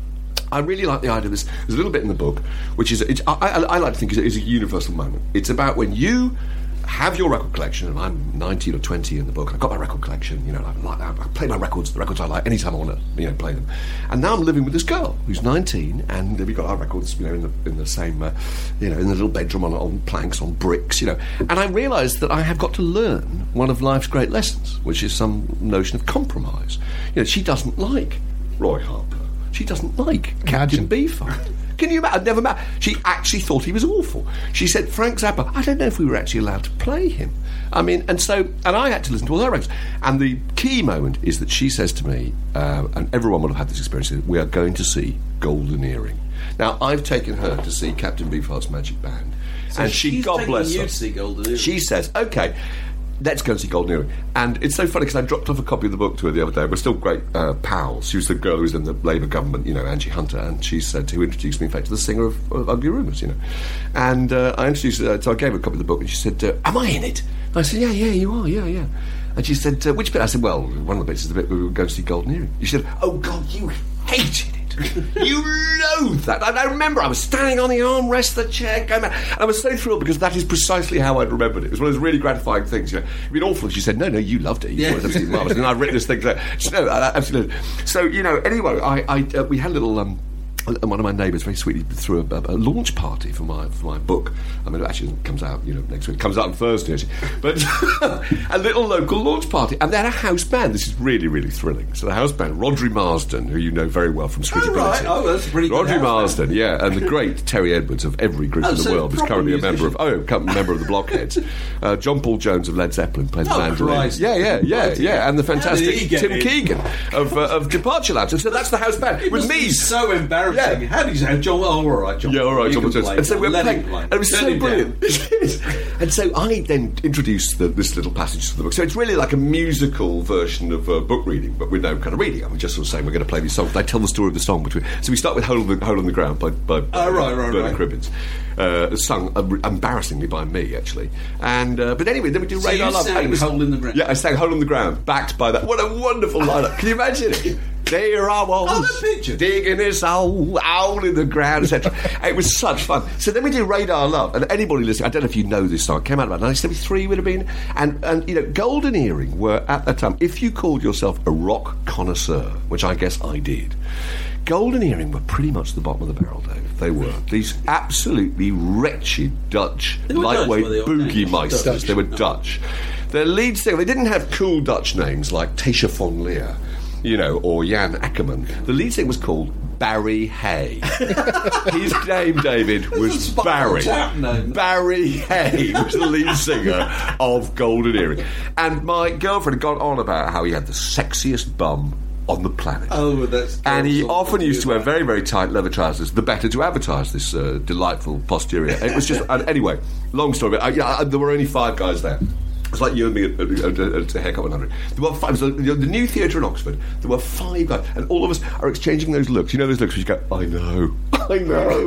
I really like the idea of this. There's a little bit in the book, which is I, I, I like to think is a universal moment. It's about when you have your record collection, and I'm 19 or 20 in the book. and I've got my record collection. You know, I like I play my records, the records I like, anytime I want to, you know, play them. And now I'm living with this girl who's 19, and we've got our records, you know, in the in the same, uh, you know, in the little bedroom on, on planks on bricks, you know. And I realised that I have got to learn one of life's great lessons, which is some notion of compromise. You know, she doesn't like Roy Harper. She doesn't like Captain Beefheart. Can you imagine? I'd never met. She actually thought he was awful. She said, Frank Zappa, I don't know if we were actually allowed to play him. I mean, and so, and I had to listen to all her records. And the key moment is that she says to me, uh, and everyone will have had this experience, we are going to see Golden Earring. Now, I've taken her to see Captain Beefheart's Magic Band. and she, God bless her, to see Golden Earring. she says, "Okay." Let's go and see Golden Earring. And it's so funny because I dropped off a copy of the book to her the other day. We're still great uh, pals. She was the girl who was in the Labour government, you know, Anji Hunter, and she said who introduced me, in fact, to the singer of, of Ugly Rumours, you know. And uh, I introduced her, so I gave her a copy of the book, and she said, uh, "Am I in it?" And I said, "Yeah, yeah, you are, yeah, yeah." And she said, uh, "Which bit?" I said, "Well, one of the bits is the bit where we were going to see Golden Earring." She said, "Oh God, you hated it." You loathe that. And I remember I was standing on the armrest of the chair, going back, and I was so thrilled because that is precisely how I'd remembered it. It was one of those really gratifying things. You know, it'd been awful if she said, "No, no, you loved it. You Yeah. thought it was absolutely marvelous." And I've written this thing. So, no, absolutely. So you know, anyway, I, I uh, we had a little. Um, and one of my neighbours very sweetly threw a, a, a launch party for my for my book. I mean, it actually comes out you know next week. It comes out on Thursday, actually. but (laughs) a little local launch party, and they had a house band. This is really really thrilling. So the house band, Rhodri Marsden, who you know very well from Sweet Oh, right. Oh, that's pretty Rhodri Marsden, yeah, and the great Terry Edwards of every group Oh, in the so world is currently a member of oh, co- member of the Blockheads. (laughs) Uh, John Paul Jones of Led Zeppelin plays Oh, mandolin. Christ. Yeah, yeah, yeah, Right, yeah, and the fantastic Tim in? Keegan of uh, of Departure Lounge. And so that's the house band It with me. so embarrassing. Yeah. How did you say, John? Oh, all right, John. Yeah, all right, John can play. And so we were Let playing, play. and (laughs) it was Turn so brilliant. and so I then introduced the, this little passage to the book. So it's really like a musical version of uh, book reading, but with no kind of reading. I'm just sort of saying we're going to play these songs. I tell the story of the song between. So we start with "Hole in the, Hole in the Ground" by, by, by Oh, right, right, Bernard right. Cribbins, uh, sung embarrassingly by me actually. And uh, but anyway, then we do So Radar you Love. sang and was- Hole in the Ground? Yeah, I sang "Hole in the Ground," backed by that. What a wonderful (laughs) lineup! Can you imagine it? There I was, Oh, the picture. digging this hole, hole in the ground, etc. (laughs) it was such fun. So then we do Radar Love, and anybody listening, I don't know if you know this song, it came out about 1973 would have been, and and you know, Golden Earring were at that time. If you called yourself a rock connoisseur, which I guess I did. Golden Earring were pretty much the bottom of the barrel, Dave. They were. These absolutely wretched Dutch, lightweight boogie Danish? meisters. They were Dutch. Their lead singer, they didn't have cool Dutch names like Thijs van Leer, you know, or Jan Akkerman. The lead singer was called Barry Hay. (laughs) His name, David, was Barry. Barry Hay was the lead (laughs) singer of Golden Earring. And my girlfriend had gone on about how he had the sexiest bum on the planet. Oh, that's. And he often used to wear very, very tight leather trousers, the better to advertise this uh, delightful posterior. It was just, and anyway, long story, but uh, yeah, uh, there were only five guys there. It's like you and me at, a haircut 100. There were five, was the, new theatre in Oxford. There were five guys, and all of us are exchanging those looks. You know those looks where you go, I know, (laughs) I know,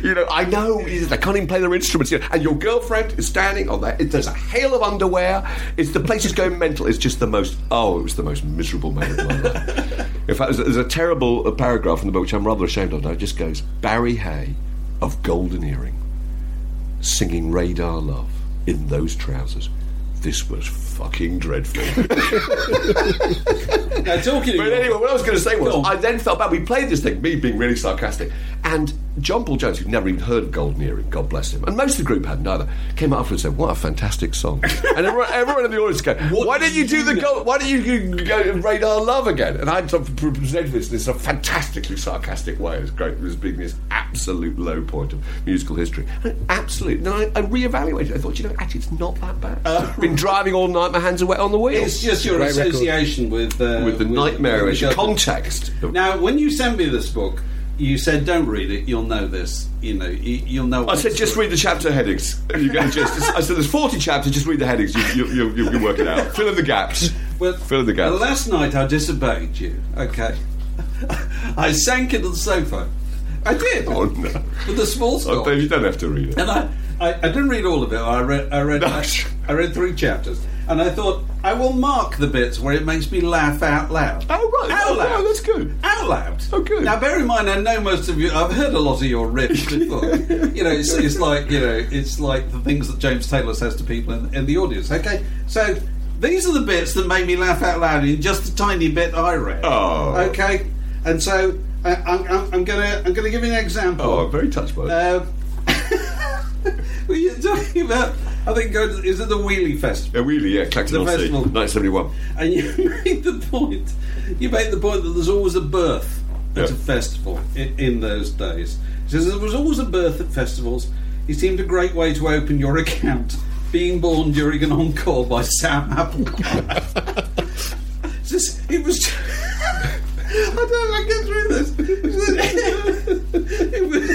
(laughs) you know, I know. They can't even play their instruments. You know, and your girlfriend is standing on there. It, there's a hail of underwear. It's the place is going mental. It's just the most. Oh, it was the most miserable moment of my life. (laughs) In fact, there's a, there's a terrible uh, paragraph in the book which I'm rather ashamed of. Now it just goes Barry Hay of Golden Earring singing Radar Love in those trousers. This was fucking dreadful. (laughs) Now, talking But anyway, what I was going to say was, I then felt bad. We played this thing, me being really sarcastic, and John Paul Jones, who'd never even heard of Golden Earring, God bless him, and most of the group hadn't either, came up and said, "What a fantastic song!" (laughs) and everyone, everyone in the audience go, "Why did don't you do the know?" gold? Why don't you go Radar Love again?" And I sort of pre- presented this in this sort of fantastically sarcastic way. It was great. It was being this absolute low point of musical history. And absolute. Then I, I reevaluated. I thought, you know, actually, it's not that bad. Been driving all night. My hands are wet on the wheel. It's just your Great association with uh, with the nightmarish with the- context. Now, when you sent me this book, you said, "Don't read it. You'll know this. You know, you, you'll know." I said, just read the chapter headings. And (laughs) you get just. I said, there's 40 chapters. Just read the headings. You, you, you, you can work it out. Fill in the gaps. Well, Fill in the gaps. well, last night I disobeyed you. Okay, (laughs) I sank into the sofa. I did. Oh no! With the small Oh. Dave, you don't have to read it. And I, I, I didn't read all of it. I read, I read, No. I, I read three chapters, and I thought I will mark the bits where it makes me laugh out loud. Oh right! Out oh, loud. oh, that's good. Out loud. Oh, good. Now, bear in mind, I know most of you. I've heard a lot of your riffs before. (laughs) you know, it's, it's like you know, it's like the things that James Taylor says to people in, in the audience. Okay, so these are the bits that made me laugh out loud in just a tiny bit I read. Oh. okay, and so I, I'm, I'm, I'm gonna I'm gonna give you an example. Oh, I'm very touched by it. Uh, (laughs) were talking about? I think go to, is it the Weeley Festival? yeah, really, yeah, Clacton the on Sea, festival. 1971. And you (laughs) made the point. You made the point that there's always a birth at Yeah. a festival in, in those days. He says there was always a birth at festivals. It seemed a great way to open your account. Being born during an encore by Sam. It's (laughs) just- it was. (laughs) I don't like get through this. It was,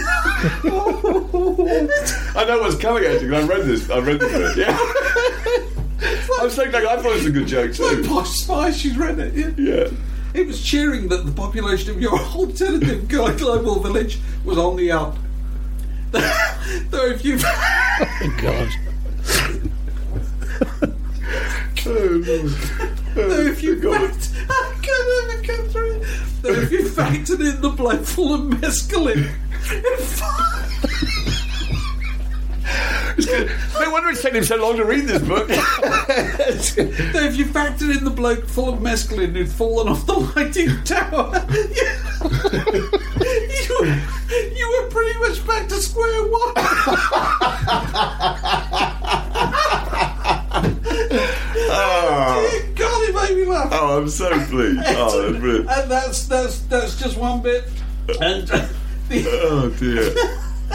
oh, I know know what's coming actually. 'cause I read this. I read this. Yeah. I'm so glad. I thought it was a good joke Like too. Posh Spice, she's read it. Yeah. Yeah. It was cheering that the population of your (laughs) alternative global village was on the up. (laughs) Though if you God. (laughs) though if you fact, I can't even come through. it. Though if you factored in the bloke full of mescaline. No wonder it's taken him so long to read this book. (laughs) If you factored in the bloke full of mescaline who'd fallen off the lighting tower, (laughs) you, were, you were pretty much back to square one. Dear God, it made me laugh. oh, I'm so pleased. (laughs) Oh, that's and that's that's that's just one bit. And uh, the, Oh dear.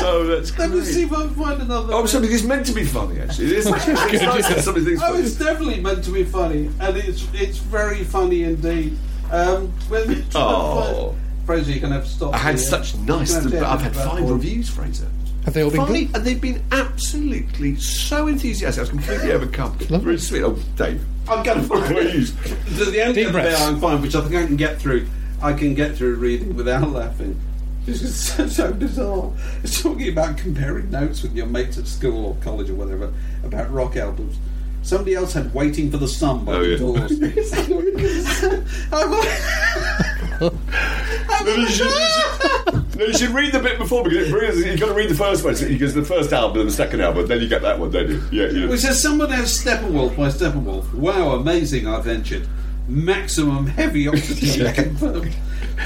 Oh, that's let me great. see if I can find another. Oh, bit. something is meant to be funny. Actually, it is. (laughs) It's nice that some Oh, funny. it's definitely meant to be funny, and it's it's very funny indeed. Um, when we Oh. Fraser, you're gonna have to stop. I had the, uh, such nice. gonna have to I've edit had that five one. reviews, Fraser. Have they all been Funny, good? and they've been absolutely so enthusiastic. I was completely overcome. (laughs) Very sweet. Oh, Dave, I'm gonna (laughs) find please. The, the only Deep other bit breaths. I can find, which I think I can get through, I can get through reading without laughing. It's just so, so bizarre. It's talking about comparing notes with your mates at school or college or whatever about rock albums. Somebody else had "Waiting for the Sun" by Oh, the yeah. Doors. (laughs) No, you should, you should- no, you should read the bit before because it brings, you've got to read the first one. Because the first album and the second album, then you get that one, don't you? Yeah, yeah. Which says someone has Steppenwolf by Steppenwolf. Wow, amazing! I ventured. Maximum heavy oxygen (laughs) confirmed.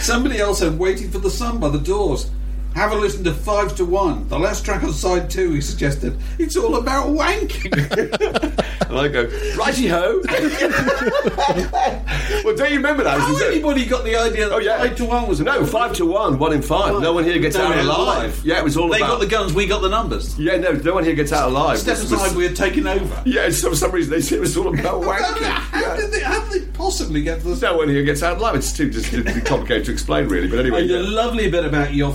Somebody else had "Waiting for the Sun" by the Doors. Have a listen to Five to One, the last track on side two. He suggested it's all about wanking. And (laughs) I go, righty ho. (laughs) well, don't you remember that? How anybody got the idea that Oh yeah, Five to One was no five to one, one in five. No one here gets No out one alive. Yeah, it was all They about. got the guns, we got the numbers. yeah, no, no one here gets out alive. Step aside, we had taken over. (laughs) Yeah, so for some reason they said it was all about wanking. How Yeah. did they? How did they possibly get to the? No one here gets out alive. It's too just too complicated to explain, really. But anyway, And a lovely bit about your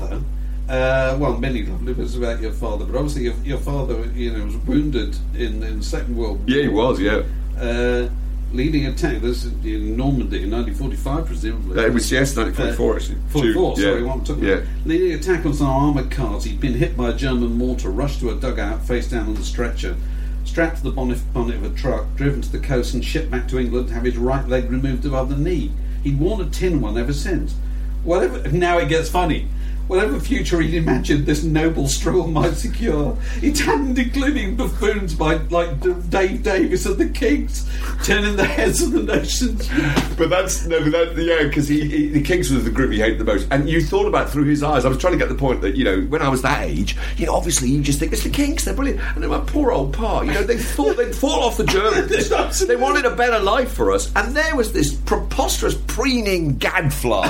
father. Uh, well, many lovely bits about your father, but obviously your, your father, you know, was wounded in, in the Second World War. yeah, he was. Yeah, Uh, leading attack. This is in Normandy in 1945, presumably. Uh, it was yes, 1944 actually. 44, June, sorry, yeah. one took Yeah. Leading attack on some armoured cars, he'd been hit by a German mortar, rushed to a dugout, face down on the stretcher, strapped to the bonnet, bonnet of a truck, driven to the coast and shipped back to England to have his right leg removed above the knee. He'd worn a tin one ever since. Whatever. Now it gets funny. Whatever future he'd imagined this noble struggle might secure, it hadn't including buffoons by like D- Dave Davies and the Kinks, turning the heads of the nations. But that's no, but that, yeah, because he, he, the Kinks was the group he hated the most, and you thought about through his eyes. I was trying to get the point that you know when I was that age, you know, obviously you just think it's the Kinks, they're brilliant, and then my poor old pa, you know, they thought they'd fall off the Germans. (laughs) they wanted a better life for us, and there was this preposterous preening gadfly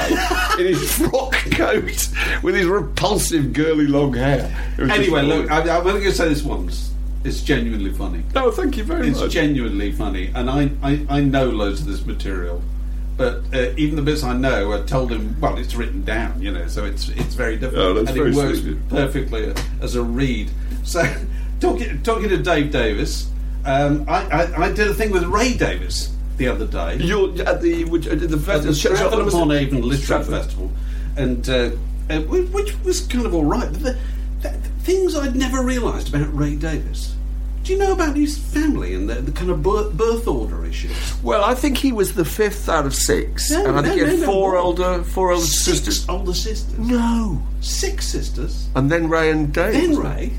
(laughs) in his frock coat with his repulsive girly long hair. It was just Anyway, look, I, I'm only going to say this once. It's genuinely funny. no, thank you very It's much. It's genuinely funny, and I, I, I know loads of this material, but uh, even the bits I know, I told him. Well, it's written down, you know, so it's it's very difficult, Oh, and very it works sweet perfectly as a read. So, (laughs) talking talking to Dave Davies, um, I, I I did a thing with Ray Davies the other day. You're at the which, uh, the at the festival. Stratford upon Avon Literary Festival, and uh, uh, which was kind of all right. But the, the, the things I'd never realised about Ray Davies. Do you know about his family and the, the kind of birth, birth order issues? Well, I think he was the fifth out of six, No, and I think no, he had no, four older, four older Six sisters. older sisters. No, Six sisters. and then Ray and Dave. Then Ray.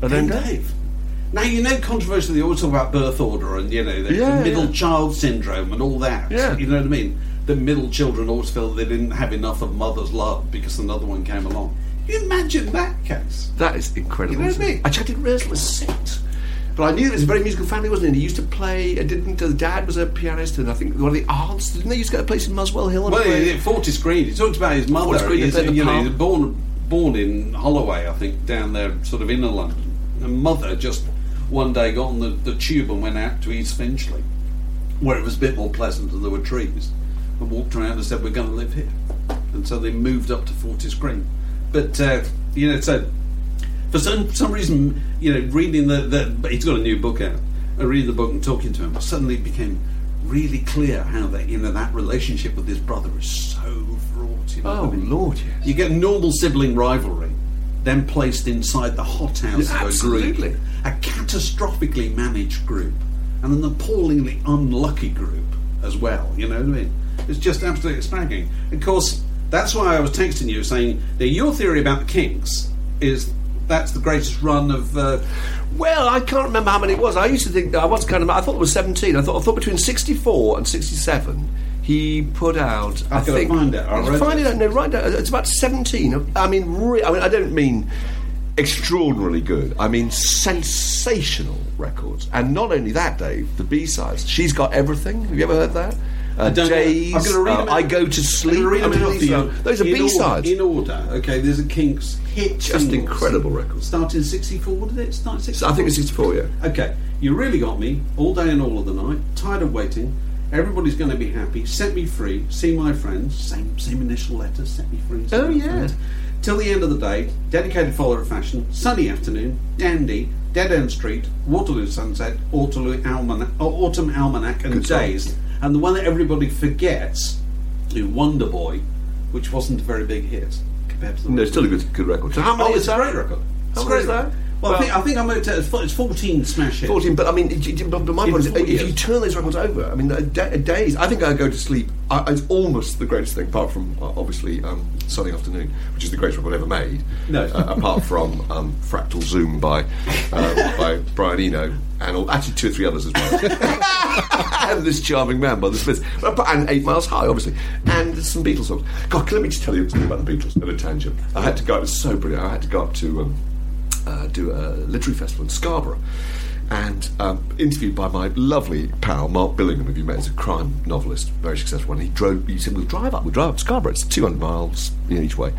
And then then Dave. Now you know controversially they always talk about birth order and you know the, Yeah, middle yeah. child syndrome and all that. Yeah. You know what I mean? The middle children always felt they didn't have enough of mother's love because another one came along. Can you imagine that case? That is incredible. You know what I mean? Actually, I didn't realise it was six. But I knew it was a very musical family, wasn't it? He used to play. I didn't. The dad was a pianist, and I think one of the aunts didn't they used to go to a place in Muswell Hill? And Well, he, Fortis Green. He talked about his mother. Fortis Green, He's, you know, he's born born in Holloway, I think, down there, sort of inner London. And mother just one day got on the, the tube and went out to East Finchley, where it was a bit more pleasant and there were trees, and walked around and said, "We're going to live here." And so they moved up to Fortis Green. But uh, you know, so For some some reason, you know, reading the, the he's got a new book out. I reading the book and talking to him, suddenly it became really clear how that you know that relationship with his brother is so fraught. You know Oh, I mean? Lord, yes. You get normal sibling rivalry, then placed inside the hothouse Yeah, of a group, a catastrophically managed group, and an appallingly unlucky group as well. You know what I mean? It's just absolutely staggering. Of course, that's why I was texting you saying that your theory about the Kinks is that's the greatest run of. Uh, Well, I can't remember how many it was. I used to think I was kind of. I thought it was seventeen. I thought I thought between sixty-four and sixty-seven, he put out. I gotta think find it. I find it. it. out, No, right down. It's about seventeen. I mean, re- I mean, I don't mean extraordinarily good. I mean, sensational records. And not only that, Dave. The B-sides. She's got everything. Have you ever heard that? Uh. Days. I'm going to read uh, them. I go to sleep. Read I them mean, out for these are- Those are order- B-sides. In order, okay. There's a Kinks hit. Just singles. incredible records. Started in '64. Did it start? in 64? I think it's sixty-four. Yeah. Okay, you really got me all day and all of the night. Tired of waiting. Everybody's going to be happy. Set me free. See my friends. Same same initial letters. Set me free. Oh, yeah. friends. Till the end of the day. Dedicated follower of fashion. Sunny afternoon. Dandy. Dead End Street. Waterloo Sunset. Waterloo Almanac. oh, Autumn Almanac and Good song. And the one that everybody forgets, is Wonder Boy, which wasn't a very big hit compared to the No, rest still a good good record. So how oh, many Oh, is it's a that? great record. It's How a many great is that? Record. Well, I think I think I'm at it's 14 smash hits. 14, but I mean, it- it- but my In point is, if years. you turn those records over, I mean, a a days. I think I go to sleep. I, it's almost the greatest thing, apart from uh, obviously um, Sunny Afternoon, which is the greatest record ever made. No. uh, apart from um, Fractal Zoom by um, by Brian Eno, and all, actually two or three others as well. (laughs) and this charming man by the Smiths, and Eight Miles High, obviously, and some Beatles songs. God, let me just tell you something about the Beatles at a tangent. I had to go. It was so brilliant. I had to go up to. Um, uh, do a literary festival in Scarborough. And um, interviewed by my lovely pal Mark Billingham, who you met, he's a crime novelist, very successful. And he drove. He said, "We'll drive up. We'll drive up Scarborough. It's 200 miles you know, each way."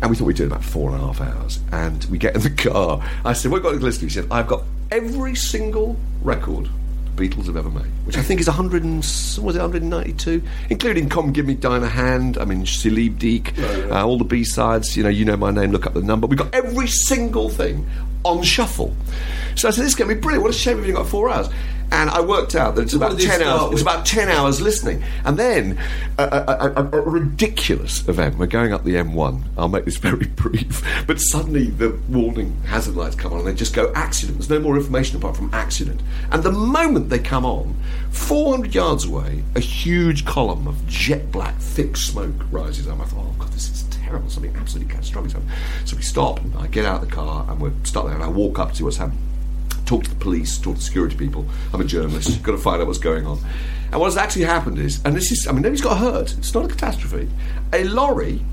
And we thought we'd do it about four and a half hours. And we get in the (laughs) car. I said, "What got to listen to?" He said, "I've got every single record Beatles have ever made, which I think is 100 and, was it 192, including "Komm Gib Mir Deine Hand." I mean, Sie Liebt Dich, uh, all the B sides. You know, you know my name. Look up the number. We've got every single thing on shuffle. So I said, "This is going to be brilliant. What a shame we've only got four hours." And I worked out that it's about ten hours. It was about ten hours listening, and then a, a, a, a ridiculous event. We're going up the M1. I'll make this (laughs) very brief. But suddenly the warning hazard lights come on, and they just go accident. There's no more information apart from accident. And the moment they come on, 400 yards away, a huge column of jet black, thick smoke rises up. I thought, oh god, this is terrible. Something absolutely catastrophic. So we stop. And I get out of the car, and we're stuck there. And I walk up to see what's happening talk to the police, talk to security people. I'm a journalist, got to find out what's going on. And what's actually happened is, and this is, I mean, nobody's got hurt, it's not a catastrophe. A lorry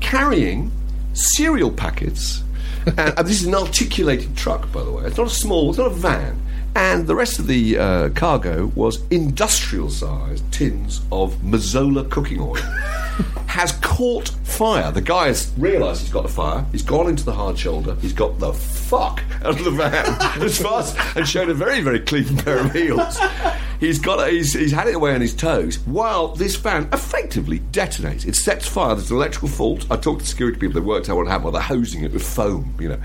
carrying cereal packets, (laughs) and, and this is an articulated truck, by the way, it's not a small, it's not a van. And the rest of the uh, cargo was industrial sized tins of Mazola cooking oil. (laughs) has caught fire. The guy has realised he's got the fire. He's gone into the hard shoulder. He's got the fuck out of the van (laughs) as fast and shown a very, very clean pair of heels. He's got. A, he's, he's had it away on his toes while this van effectively detonates. It sets fire. There's an electrical fault. I talked to security people. They worked out what happened. Well, they're hosing it with foam, you know,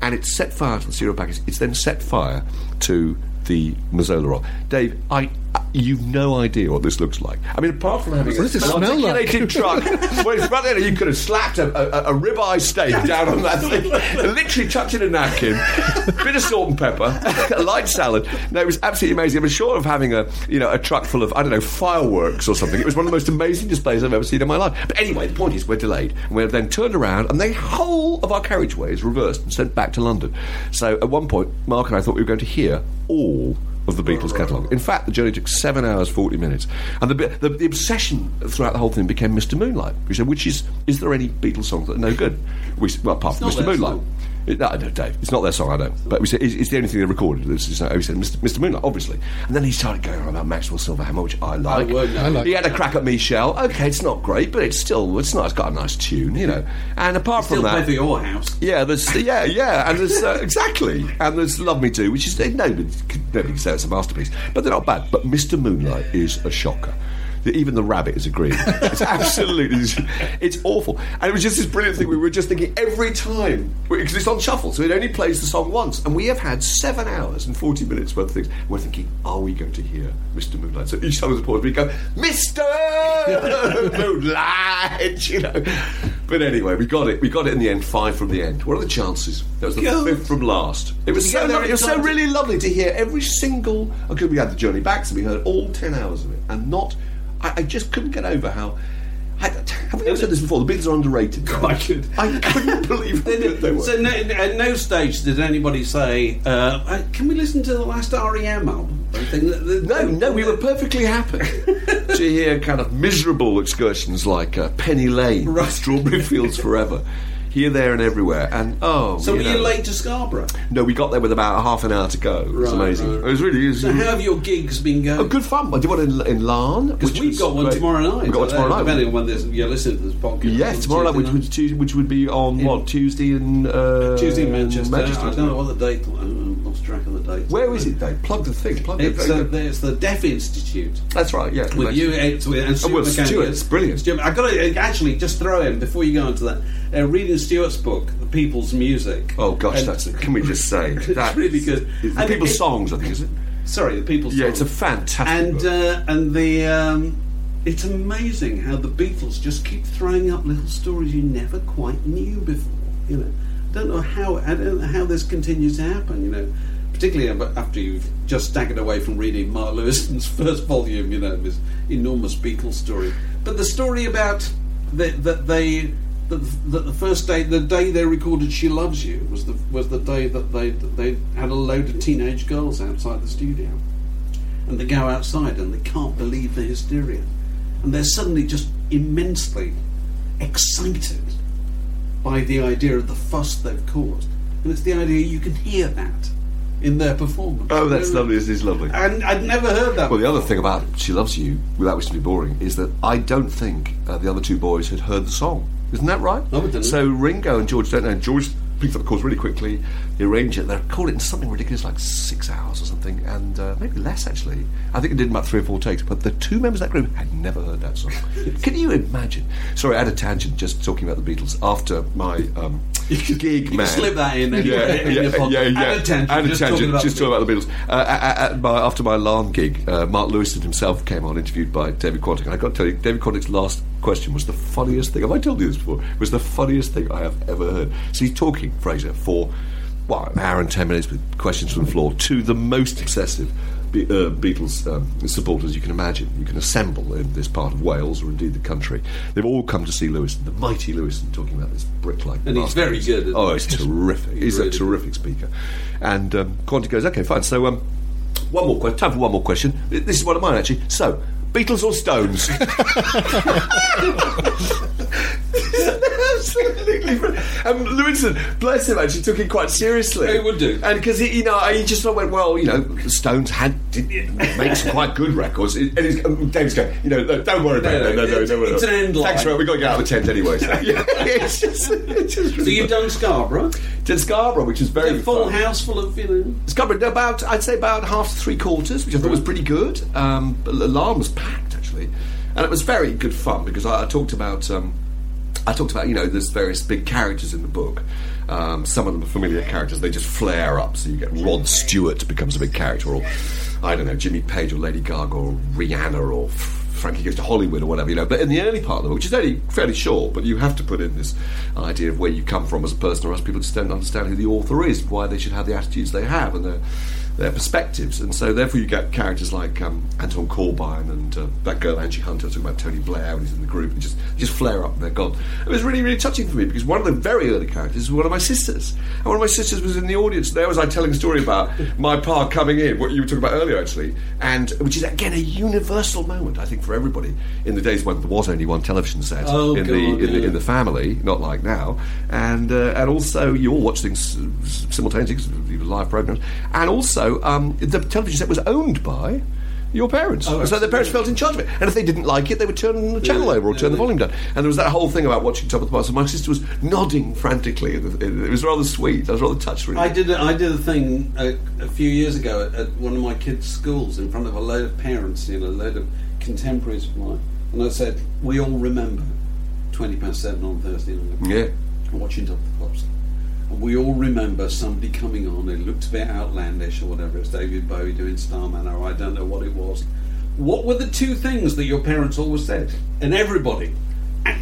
and it set fire to the cereal packets. It's then set fire to the Mazola oil. Dave, I. You've no idea what this looks like. I mean, apart from having What it an smell like? articulated truck, (laughs) well, it's right there. You could have slapped a, a, a ribeye steak down on that thing, (laughs) literally tucked in a napkin, bit of salt and pepper, (laughs) a light salad. No, it was absolutely amazing. I was short of having a you know a truck full of I don't know fireworks or something. It was one of the most amazing displays I've ever seen in my life. But anyway, the point is we're delayed, and we're then turned around, and the whole of our carriageway is reversed and sent back to London. So at one point, Mark and I thought we were going to hear all of the Beatles catalogue. In fact, the journey took seven hours forty minutes, and the, the the obsession throughout the whole thing became Mr. Moonlight. We said, which is is there any Beatles songs that are no good? We well, apart from Mr. Moonlight. Song. It, no, no, Dave, it's not their song, I know. But we said, it's, it's the only thing they recorded. This is, we said, Mr. Mr. Moonlight, obviously. And then he started going on about Maxwell Silverhammer, which I like. won't. I like he had a crack at Michelle. Okay, it's not great, but it's still, it's not, it's got a nice tune, you know. And apart Still from play that. for your house. Yeah, there's yeah, yeah, and there's uh, (laughs) exactly, and there's Love Me Do, which is nobody, nobody can say it's a masterpiece, but they're not bad. But Mr. Moonlight is a shocker. Even the rabbit is agreeing. (laughs) It's absolutely, it's, awful. And it was just this brilliant thing. We were just thinking every time because it's on shuffle, so it only plays the song once, and we have had seven hours and forty minutes worth of things. And we're thinking, are we going to hear Mr. Moonlight? So each time there's a pause, we go, Mr. (laughs) Moonlight, you know. But anyway, we got it. We got it in the end. Five from the end. What are the chances? That was the God. fifth from last. It was so lovely. It was so really lovely to hear every single. Because we had the journey back, so we heard all ten hours of it, and not. I, I just couldn't get over how. I, have we ever said this before? The Beatles are underrated. (laughs) Quite good. I couldn't believe how (laughs) good they were. So no, at no stage did anybody say, uh, "Can we listen to the last REM album?" Or anything? The- the- No, no, we were perfectly happy (laughs) to hear kind of miserable excursions like uh, Penny Lane, Right. Strawberry Fields Forever, here, there, and everywhere. And oh, So you were you late to Scarborough? No, we got there with about half an hour to go. It was Right, amazing. right. It was really. It was, So how have your gigs been going? Oh, good fun. I did one in, in Laugharne. Because which we've was got one great. tomorrow night. We've got one tomorrow night. Depending on when this, you're listening to this podcast. Yes, on tomorrow night, which would, which would be on what Tuesday in uh, Tuesday in Manchester. I don't know what the date. I lost track of the date. Where is it, Dave? Plug the thing. Plug It's, it. uh, it's the Deaf Institute. That's right. Yeah. with you it's with, and Stuart well, Maconie. Stuart's brilliant. Stuart, I got to actually just throw in before you go into that. Uh, reading Stuart's book, The People's Music. Oh gosh, And- that's can we just say (laughs) that really good. The And people's it- songs, I think, is it? Sorry, The People's. Yeah, it's a fantastic And book. uh, and the um, it's amazing how the Beatles just keep throwing up little stories you never quite knew before. You know, don't know how I don't know how this continues to happen. You know. Particularly after you've just staggered away from reading Mark Lewisohn's (laughs) first volume, you know, this enormous Beatles story. But the story about that, that they that, that the first day, the day they recorded "She Loves You" was the was the day that they that they had a load of teenage girls outside the studio, and they go outside and they can't believe the hysteria, and they're suddenly just immensely excited by the idea of the fuss they've caused, and it's the idea you can hear that in their performance. Oh, that's lovely. This is lovely. And I'd never heard that. Well, the other thing about "She Loves You," without wishing to be boring, is that I don't think uh, the other two boys had heard the song. Isn't that right? No, we didn't. So Ringo and George don't know. George picked up the chords really quickly. They arranged it. They recorded it in something ridiculous like six hours or something, and uh, maybe less actually. I think it did about three or four takes. But the two members of that group had never heard that song. (laughs) Can you imagine? Sorry, I had a tangent just talking about the Beatles after my um, gig. you can man. slip that in Yeah, anyway, in yeah, yeah, And yeah. a tangent, And a just talking tangent, about just talking about the Beatles. Uh, at, at my, after my Laugharne gig, uh, Mark Lewisohn himself came on, interviewed by David Quantick. And I got to tell you, David Quantick's last question was the funniest thing. Have I told you this before? It was the funniest thing I have ever heard. So he's talking, Fraser, for well, an hour and ten minutes with questions from the floor to the most obsessive. Be, uh, Beatles um, supporters you can imagine, you can assemble in this part of Wales or indeed the country. They've all come to see Lewisohn, the mighty Lewisohn, talking about this brick-like. And he's very good, Oh, he? he's (laughs) terrific. He's really a terrific speaker. And um, Quanti goes, okay, fine. So, um, one more question. Time for one more question. This is one of mine, actually. So, Beatles or Stones? (laughs) Absolutely. brilliant. And Lewisohn, bless him, actually took it quite seriously. He would do. And because he, you know, he just sort of went, well, you know, the Stones had did make some quite good records. And he's, um, Dave's going, you know, no, don't worry about No, it. No, no, no, no, it's- don't it's about an it. end Thanks line. for it. We've got to get out of the tent anyway. So, (laughs) yeah, (laughs) it's just, it's just So you've fun. done Scarborough, Did Scarborough, which is very a full fun. house full of you know. Scarborough, about I'd say about half to three quarters, which I thought was pretty good. Um, Alarm was packed actually, and it was very good fun because I, I talked about um, I talked about you know there's various big characters in the book. Um, some of them are familiar characters; they just flare up. So you get Rod Stewart becomes a big character, or I don't know Jimmy Page or Lady Gaga or Rihanna or. Frankie goes to Hollywood or whatever, you know. But in the early part of the book, which is only fairly short, but you have to put in this idea of where you come from as a person, or else people just don't understand who the author is, why they should have the attitudes they have, and their their perspectives. And so, therefore, you get characters like um, Anton Corbijn and uh, that girl Anji Hunter talking about Tony Blair when he's in the group, and just just flare up and they're gone. It was really, really touching for me because one of the very early characters was one of my sisters, and one of my sisters was in the audience. There was I telling a story about my pa coming in, what you were talking about earlier, actually, and which is again a universal moment, I think, for everybody in the days when there was only one television set Oh, in God, the in, the in the family, not like now, and uh, and also you all watch things simultaneously because of the live programs, and also um, the television set was owned by. Your parents, Oh, so their parents felt in charge of it, and if they didn't like it, they would turn the channel over or turn the volume down. And there was that whole thing about watching Top of the Pops. And my sister was nodding frantically. It it was rather sweet. I was rather touched. Really. I did a, I did a thing a, a few years ago at, at one of my kids' schools in front of a load of parents, you know, a load of contemporaries of mine, and I said, "We all remember twenty past seven on Thursday night, Yeah. watching Top of the Pops." And we all remember somebody coming on who looked a bit outlandish or whatever. It's David Bowie doing Starman, or I don't know what it was. What were the two things that your parents always said? And everybody,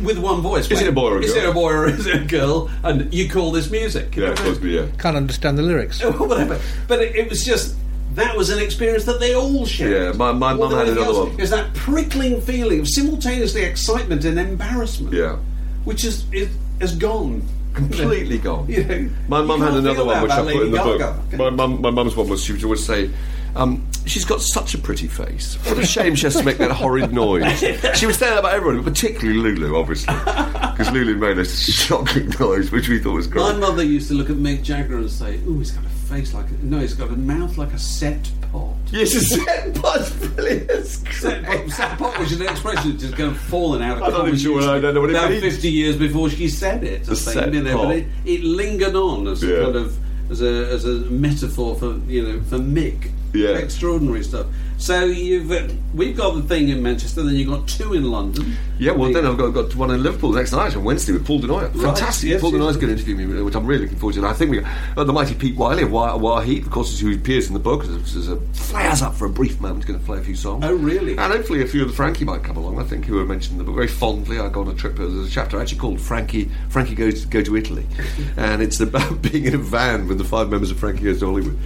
with one voice. Is it a boy or a Is girl? it a boy or is it a girl? And you call this music. Yeah, know of course, yeah. Can't understand the lyrics. (laughs) whatever. But it, it was just that was an experience that they all shared. Yeah, my- my mum had another else, one. Is that prickling feeling of simultaneously excitement and embarrassment? Yeah. which is is, is gone. Completely gone. (laughs) You know, my mum had another one which I about put in the Lady book. My mum, my mum's one was she would always say. Um, she's got such a pretty face. What a shame she has to make that horrid noise. She would say that about everyone, but particularly Lulu, obviously, because Lulu made a shocking (laughs) noise, which we thought was great. My mother used to look at Mick Jagger and say, "Ooh, he's got a face like a no, he's got a mouth like a set pot." Yes, it's set pot's (laughs) brilliant. Set pot, set pot was an expression that's just kind of fallen out of (laughs) I'm not even sure I don't know what it about means. 50 years before she said it. I The think, you know, but it, it lingered on as a kind of as a, as a metaphor for you know for Mick. Yeah. extraordinary stuff. So you've uh, we've got the thing in Manchester, then you've got two in London. Yeah, well, The- then I've got, got one in Liverpool next night on Wednesday with Paul Du Noyer. Fantastic. yes, Paul yes. Du Noyer's going to interview me, which I'm really looking forward to. And I think we uh, the mighty Pete Wylie of Wah! Heat, of course, is who appears in the book, as, as a flares up for a brief moment, going to play a few songs. Oh, really? And hopefully a few of the Frankie might come along, I think, who are mentioned in the book very fondly. I go on a trip, there's a chapter actually called Frankie Frankie Goes to, Go to Italy. (laughs) and it's about (laughs) being in a van with the five members of Frankie Goes to Hollywood.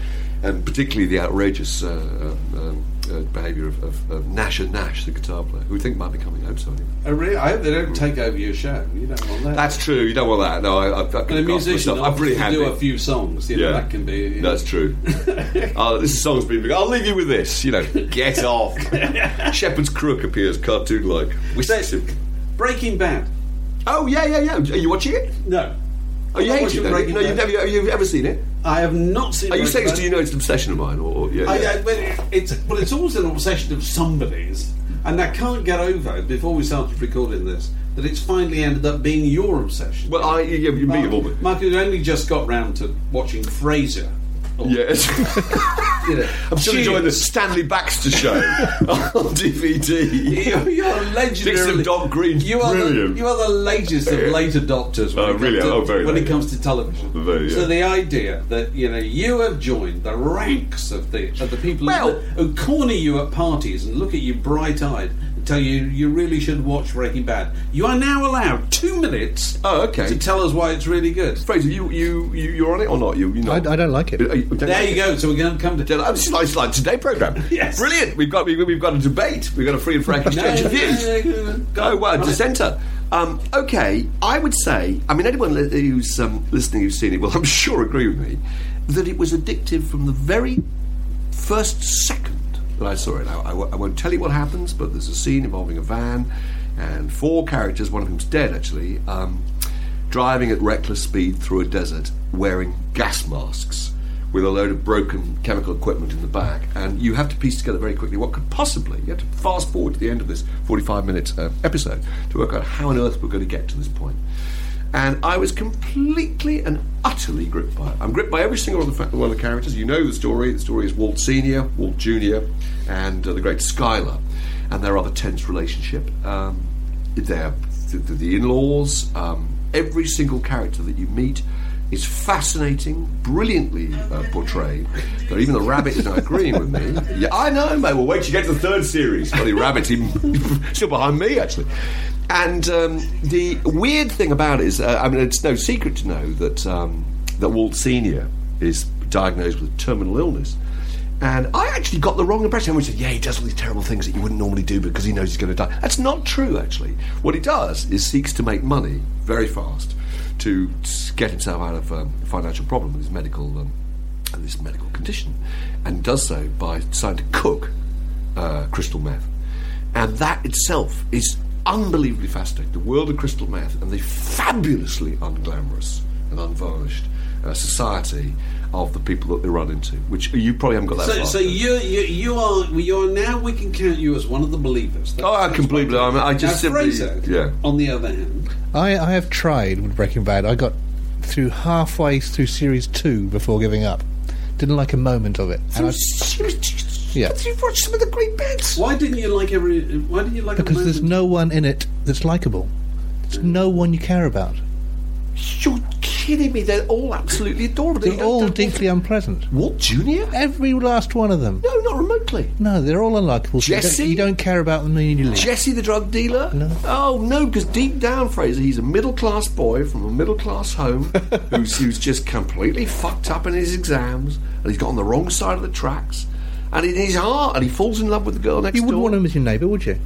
And particularly the outrageous uh, um, um, uh, behaviour of, of, of Nash and Nash, the guitar player, who we think might be coming home soon. Oh, really? I hope they don't take over your show. You don't want that. That's true. You don't want that. No, I, I've, I've and a musician. I'm pretty to happy. do a few songs. You know, that can be. you know. That's true. oh, (laughs) this song's been big. I'll leave you with this. You know, get off. (laughs) Shepherd's Crook appears cartoon-like. We say Breaking Bad. Oh yeah, yeah, yeah. Are you watching it? No. Oh, you hate it? don't you? Breaking No, you've never, you've ever seen it? I have not seen. Are you saying? Do you know it's an obsession of mine? Or, or yeah, I, yeah. I, it's well, it's always an obsession of somebody's, and I can't get over before we started recording this that it's finally ended up being your obsession. Well, I yeah, you meet Mark, all Mark had only just got round to watching Frasier. Or, Yes. (laughs) you know, I'm still enjoying the Stanley Baxter show (laughs) on DVD. You're, you're legendary. Dixon Dock Green's you are brilliant. The, you are the latest of late adopters when, Oh, it, comes really? to, Oh, very when late, it comes to television. Very, So the idea that you know you have joined the ranks of the of the people Well- who, who corner you at parties and look at you bright eyed tell you you really should watch Breaking Bad. You are now allowed two minutes. Oh, okay. To tell us why it's really good. Fraser, you you you you're on it or not? You you I. I don't like it. Are you- don't There like you it? go. So we're going to come to. Yeah, It's like, it's like today program. (laughs) Yes. brilliant. We've got we've, we've got a debate. We've got a free and frank (laughs) exchange of views. Go. Oh well, Right. dissenter. Um, okay, I would say. I mean, anyone li- who's um, listening who's seen it will, I'm (laughs) sure, agree with me that it was addictive from the very first second that I saw it. I won't tell you what happens, but there's a scene involving a van and four characters, one of whom's dead actually, um, driving at reckless speed through a desert wearing gas masks with a load of broken chemical equipment in the back. And you have to piece together very quickly what could possibly, you have to fast forward to the end of this 45 minute uh, episode to work out how on earth we're going to get to this point. And I was completely and utterly gripped by it. I'm gripped by every single one of the, one of the characters. You know the story. The story is Walt Senior, Walt Junior, and uh, the great Skyler, and their rather tense relationship. Um, their the, the, in-laws. Um, every single character that you meet is fascinating, brilliantly uh, portrayed. Even the rabbit is not agreeing with me. Yeah, I know, mate. Well, wait till you get to the third series. Bloody rabbit's (laughs) even still behind me, actually. And um, the weird thing about it is, uh, I mean, it's no secret to know that um, that Walt Senior is diagnosed with terminal illness. And I actually got the wrong impression. We said, yeah, he does all these terrible things that you wouldn't normally do because he knows he's going to die. That's not true, actually. What he does is seeks to make money very fast to get himself out of um, a financial problem with his medical um, this medical condition, and does so by deciding to cook uh, crystal meth. And that itself is unbelievably fascinating. The world of crystal meth and the fabulously unglamorous and unvarnished uh, society of the people that they run into, which you probably haven't got that So, far. so you, you you are you are now we can count you as one of the believers. Oh, I completely- I mean, I just now, simply- Fraser, yeah. On the other hand, I, I have tried with Breaking Bad. I got through halfway through series two before giving up. Didn't like a moment of it. And I, Yeah. But you've watched some of the great bits. Why didn't you like every? Why didn't you like? a Because there's no one in it that's likable. There's mm. no one you care about. You're kidding me. They're all absolutely adorable. They They're all don't- deeply unpleasant. What, Junior? Every last one of them. No, not remotely. No, they're all unlikable. so you don't- Jesse? You don't care about them immediately. Jesse the drug dealer? No. Oh no, because deep down, Fraser, he's a middle class boy from a middle class home (laughs) who's, who's just completely fucked up in his exams, and he's got on the wrong side of the tracks. And in his heart, and he falls in love with the girl next door. you wouldn't door. want him as your neighbour, would you?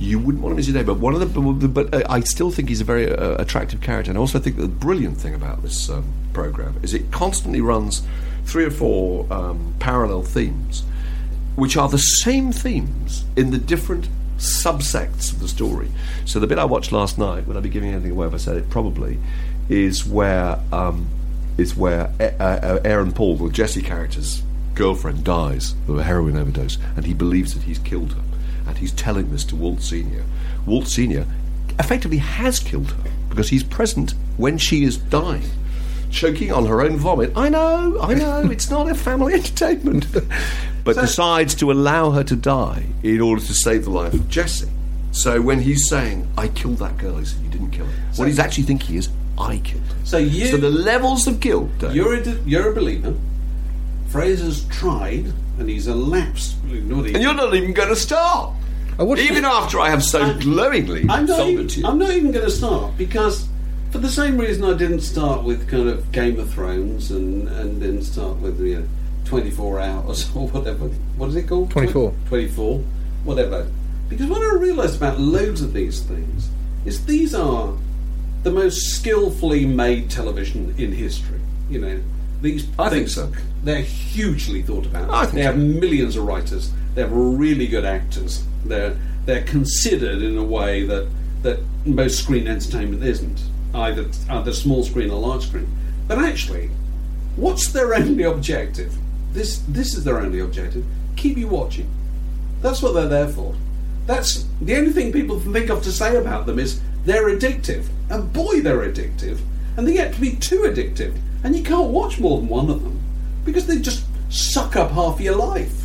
You wouldn't want him as your neighbour. One of the, but uh, I still think he's a very uh, attractive character, and I also think the brilliant thing about this um, program is it constantly runs three or four um, parallel themes, which are the same themes in the different subsects of the story. So the bit I watched last night, would I be giving anything away if I said it? Probably, is where um, is where uh, uh, Aaron Paul, the Jesse character's girlfriend, dies of a heroin overdose, and he believes that he's killed her, and he's telling this to Walt Senior. Walt Senior effectively has killed her because he's present when she is dying. Choking on her own vomit. I know, I know, it's not a family (laughs) entertainment. (laughs) but decides to allow her to die in order to save the life of Jesse. So when he's saying, I killed that girl, he said, You didn't kill her. what he's actually thinking is, I killed her. So you- So the levels of guilt. Dave, You're a, you're a believer. Fraser's tried, and he's elapsed. Not even, and you're not even going to start. I Even the- after I have so glowingly I'm not, even, you. I'm not even going to start because, for the same reason I didn't start with kind of Game of Thrones and, and didn't start with you uh, know, 24 hours (laughs) or whatever. What is it called? 24. 24, whatever. Because what I realised about loads of these things is these are the most skillfully made television in history. You know, these I think so. They're hugely thought about. I think they so. have millions of writers. They have really good actors. They're they're considered in a way that that most screen entertainment isn't, either either small screen or large screen. But actually, what's their only objective? This this is their only objective. Keep you watching. That's what they're there for. That's the only thing people can think of to say about them is they're addictive. And boy, they're addictive. And they get to be too addictive. And you can't watch more than one of them because they just suck up half your life.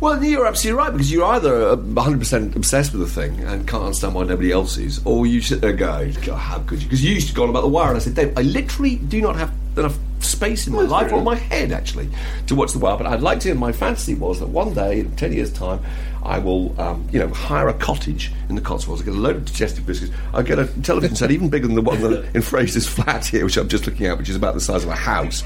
Well, you're absolutely right because you're either uh, 100% obsessed with the thing and can't understand why nobody else is, or you sit there and go, God, how could you? Because you used to go on about The Wire, and I said, Dave, I literally do not have enough space in my Well, life or my head, actually, to watch The Wire, but I'd like to, and my fantasy was that one day, in 10 years' time, I will, um, you know, hire a cottage in the Cotswolds, I get a load of digestive biscuits, I get a television set even bigger than the one that- (laughs) in Fraser's flat here, which I'm just looking at, which is about the size of a house.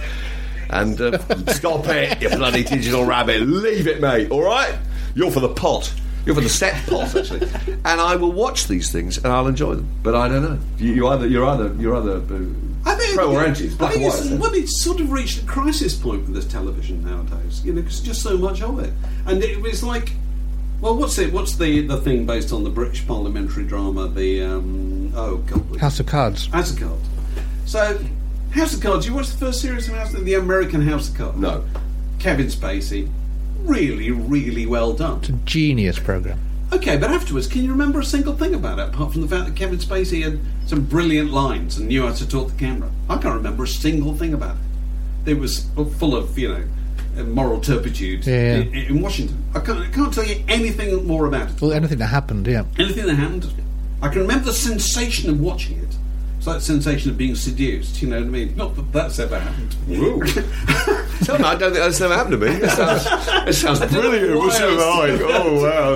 And uh, (laughs) stop it, you bloody digital rabbit. Leave it, mate, all right? You're for the pot. You're for the set pot, actually. And I will watch these things and I'll enjoy them. But I don't know. You, you either, you're either, you're either uh, pro or anti. It's I black think and white. it's, it? well, it's sort of reached a crisis point with this television nowadays. You know, cause just so much of it, and it was like, well, what's it? What's the the thing based on the British parliamentary drama? The um, oh god, House of Cards. House of Cards. So, House of Cards. You watched the first series of House, of, the American House of Cards? No. Kevin Spacey, really, really well done. It's a genius program. Okay, but afterwards, can you remember a single thing about it apart from the fact that Kevin Spacey had some brilliant lines and knew how to talk the camera? I can't remember a single thing about it. It was full of, you know, moral turpitude Yeah, yeah. In, in Washington. I can't, I can't tell you anything more about it. Well, anything that happened, yeah. Anything that happened. I can remember the sensation of watching it. It's like the sensation of being seduced, you know what I mean? Not that that's ever happened. Tell me, (laughs) I don't think that's never happened to me. It sounds, it sounds brilliant. What's it like? Oh, wow.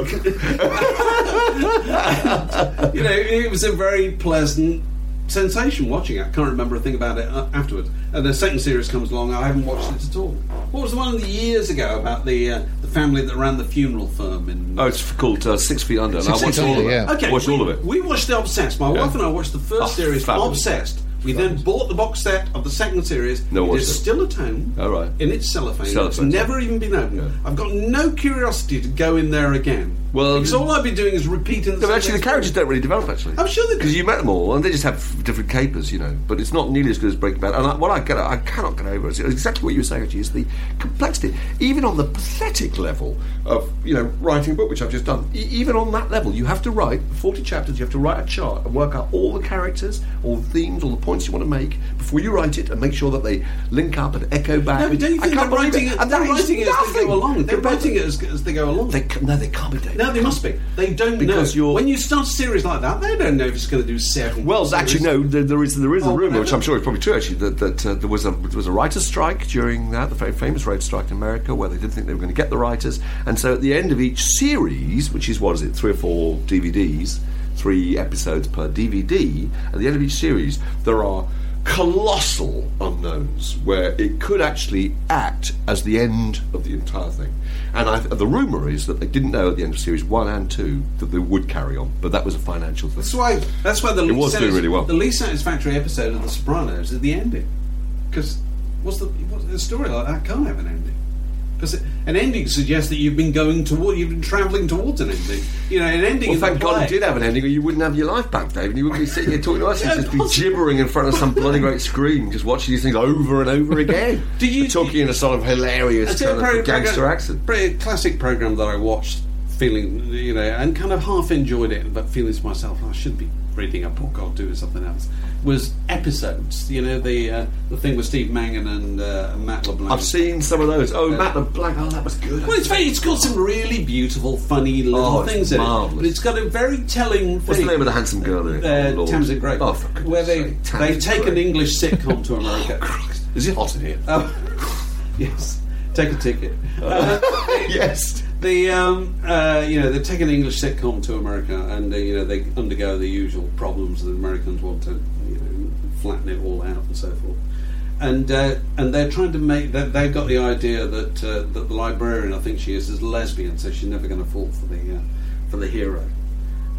(laughs) you know, it was a very pleasant sensation watching it. I can't remember a thing about it uh, afterwards. And the second series comes along, I haven't watched it at all. What was the one of the years ago about the uh, the family that ran the funeral firm in? Oh, it's called uh, Six Feet Under. And I Six watched Feet all of Under, it. yeah. Okay, watched we, all of it. We watched the Obsessed. My Yeah. wife and I watched the first Oh, series, fabulous. Obsessed. We then bought the box set of the second series. No, it is it. still at home. Oh, right. In its cellophane. Cellophane. It's never even been opened. Yeah. I've got no curiosity to go in there again Well, because all I've been doing is repeating. The No, actually, the characters don't really develop. Actually, I'm sure they do. because you met them all, and they just have different capers, you know. But it's not nearly as good as Breaking Bad. And I, what I get, I cannot get over is exactly what you were saying. Actually, is the complexity, even on the pathetic level of you know writing a book, which I've just done. E- even on that level, you have to write forty chapters. You have to write a chart and work out all the characters, all the themes, all the points you want to make before you write it, and make sure that they link up and echo back. No, but don't you think they're can't writing it? And They're writing it as they go along. They're writing it as, as they go along. They, no, they can't be. David. no, they must be. They don't Because know. you're- when you start a series like that, they don't know if it's going to do seven. Well, series. actually, no. There, there is there is a Oh, rumor, which. I'm sure is probably true. Actually, that, that uh, there was a there was a writers' strike during that, the very famous writers' strike in America, where they didn't think they were going to get the writers, and so at the end of each series, which is what is it, three or four DVDs, three episodes per DVD, at the end of each series, there are colossal unknowns where it could actually act as the end of the entire thing. And I, the rumor is that they didn't know at the end of series one and two that they would carry on, but that was a financial thing. That's why. That's why the least was doing really well. The least satisfactory episode of The Sopranos is the ending, because what's the what's a story like that can't have an ending. Because an ending suggests that you've been going toward, you've been travelling towards an ending. You know, an ending. Well, thank God it did have an ending, or you wouldn't have your life back, Dave, and you wouldn't be sitting here talking to us. (laughs) You'd Yeah, just be gibbering in front of some bloody great screen, just watching these things over and over (laughs) again. Did you- talking in a sort of hilarious a kind pro- of gangster program- accent? Pretty classic program that I watched, feeling you know, and kind of half enjoyed it, but feeling to myself, I should be reading a book or doing something else. Was episodes, you know, the uh, the thing with Steve Mangan and uh, Matt LeBlanc. I've seen some of those. Oh, Matt LeBlanc. Oh, that was good. Well, it's very, it's got some really beautiful, funny little Oh, it's things in it, but it's got a very telling. What's the name of the handsome girl in it? Uh, Oh. Tamsin Greig. Oh, where they they take an English sitcom to America. (laughs) Christ. Is it hot in here? Oh, (laughs) yes, take a ticket. (laughs) Uh, yes. The um, uh, you know they take an English sitcom to America, and uh, you know they undergo the usual problems that Americans want to you know flatten it all out and so forth. And uh, and they're trying to make that they've got the idea that uh, that the librarian I think she is is lesbian, so she's never going to fall for the uh, for the hero.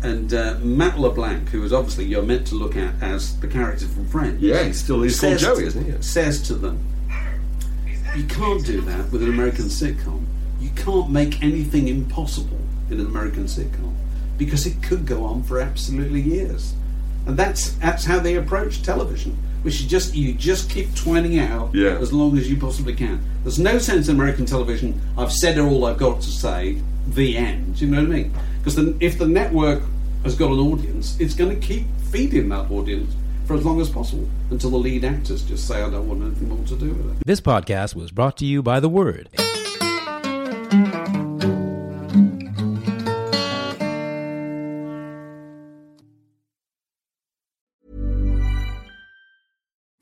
And uh, Matt LeBlanc, who is obviously you're meant to look at as the character from Friends, Yeah, he's still he's called Joey, to- isn't he? Says to them, you can't do that with an American sitcom. You can't make anything impossible in an American sitcom because it could go on for absolutely years. And that's that's how they approach television, which is just you just keep twining out Yeah. as long as you possibly can. There's no sense in American television. I've said all I've got to say. The end. Do you know what I mean? Because if the network has got an audience, it's going to keep feeding that audience for as long as possible until the lead actors just say, "I don't want anything more to do with it." This podcast was brought to you by The Word.